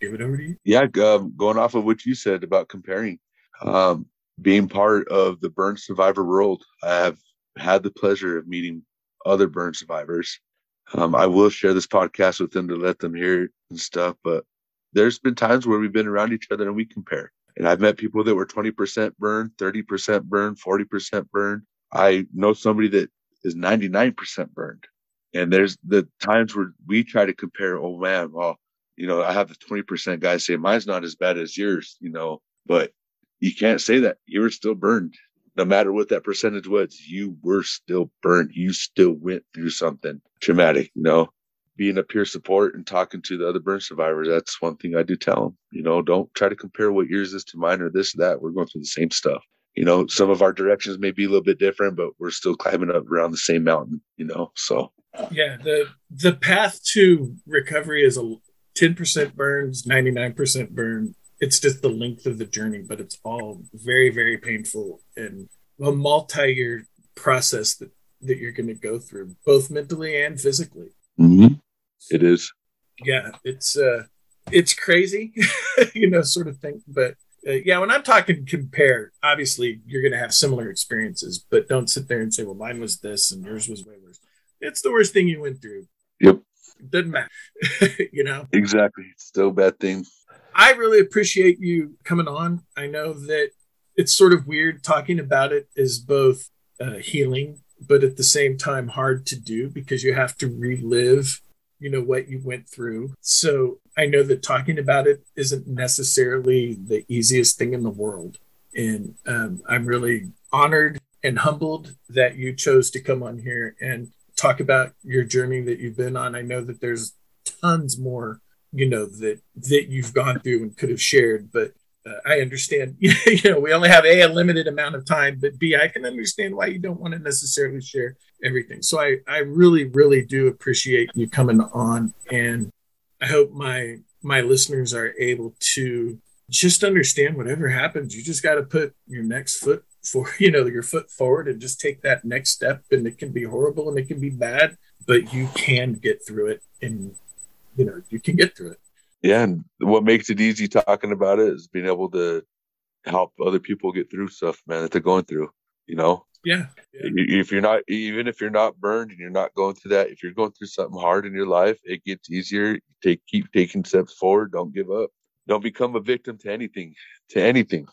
C: give it over to you
D: yeah. Um, going off of what you said about comparing, um, being part of the burn survivor world, I have had the pleasure of meeting other burn survivors. Um, I will share this podcast with them to let them hear and stuff, but there's been times where we've been around each other and we compare. And I've met people that were 20% burned, 30% burned, 40% burned. I know somebody that is 99% burned. And there's the times where we try to compare, oh man, well, you know, I have the 20% guys say mine's not as bad as yours, you know, but you can't say that. You were still burned. no matter what that percentage was, you were still burned. You still went through something traumatic, you know, being a peer support and talking to the other burn survivors. That's one thing I do tell them, you know, don't try to compare what yours is to mine or this, that. We're going through the same stuff. You know, some of our directions may be a little bit different, but we're still climbing up around the same mountain, you know, so.
C: Yeah. The, the path to recovery is a 10% burns, 99% burn, it's just the length of the journey, but it's all very, very painful and a multi-year process that, that you're going to go through, both mentally and physically.
D: Mm-hmm. It is.
C: Yeah, it's uh, it's crazy, you know, sort of thing. But uh, yeah, when I'm talking compare, obviously you're going to have similar experiences, but don't sit there and say, "Well, mine was this and yours was way worse." It's the worst thing you went through.
D: Yep.
C: It doesn't matter, you know.
D: Exactly. It's still a bad thing.
C: I really appreciate you coming on. I know that it's sort of weird talking about it is both uh, healing, but at the same time hard to do because you have to relive, you know, what you went through. So I know that talking about it isn't necessarily the easiest thing in the world, and um, I'm really honored and humbled that you chose to come on here and talk about your journey that you've been on. I know that there's tons more you know that that you've gone through and could have shared but uh, i understand you know we only have a, a limited amount of time but b i can understand why you don't want to necessarily share everything. So i i really really do appreciate you coming on and i hope my my listeners are able to just understand whatever happens. You just got to put your next foot for you know your foot forward and just take that next step and it can be horrible and it can be bad but you can get through it and you know you can get through it
D: yeah and what makes it easy talking about it is being able to help other people get through stuff man that they're going through you know?
C: Yeah, yeah.
D: if you're not even if you're not burned and you're not going through that if you're going through something hard in your life it gets easier. Take keep taking steps forward. Don't give up. Don't become a victim to anything to anything.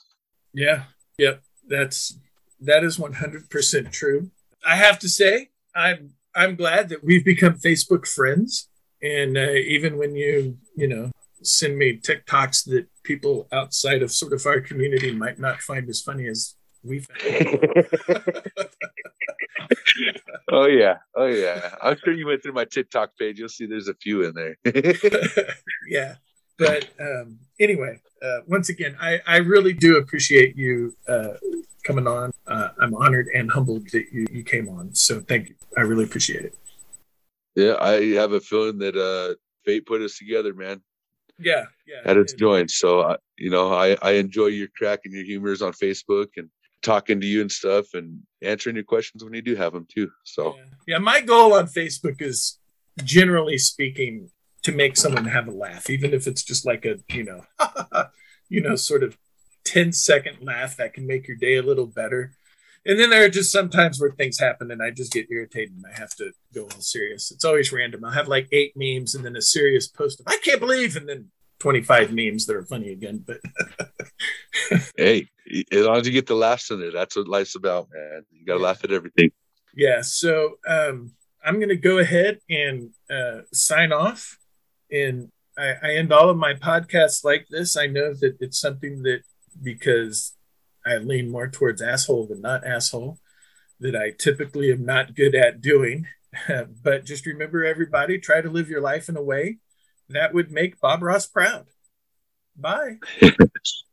C: Yeah yep. That's that is 100% true. I have to say i'm i'm glad that we've become facebook friends. And uh, even when you you know send me tiktoks that people outside of sort of our community might not find as funny as we found.
D: Oh yeah. Oh yeah. I'm sure you went through my tiktok page. You'll see there's a few in there.
C: Yeah. But um, anyway uh, once again I, I really do appreciate you uh, coming on. Uh, i'm honored and humbled that you, you came on. So thank you. I really appreciate it.
D: Yeah, I have a feeling that uh, fate put us together, man.
C: Yeah, yeah.
D: At its joint. So, uh, you know, I, I enjoy your crack and your humors on Facebook and talking to you and stuff and answering your questions when you do have them too. So,
C: yeah, yeah my goal on Facebook is generally speaking to make someone have a laugh, even if it's just like a, you know, you know, sort of 10 second laugh that can make your day a little better and then there are just sometimes where things happen and I just get irritated and I have to go all serious. It's always random. I'll have like eight memes and then a serious post of I can't believe and then 25 memes that are funny again. But
D: hey, as long as you get the laughs in it, that's what life's about, man. You gotta yeah. laugh at everything.
C: Yeah. So um I'm gonna go ahead and uh sign off. And I, I end all of my podcasts like this. I know that it's something that because I lean more towards asshole than not asshole, that I typically am not good at doing. but just remember, everybody, try to live your life in a way that would make Bob Ross proud. Bye.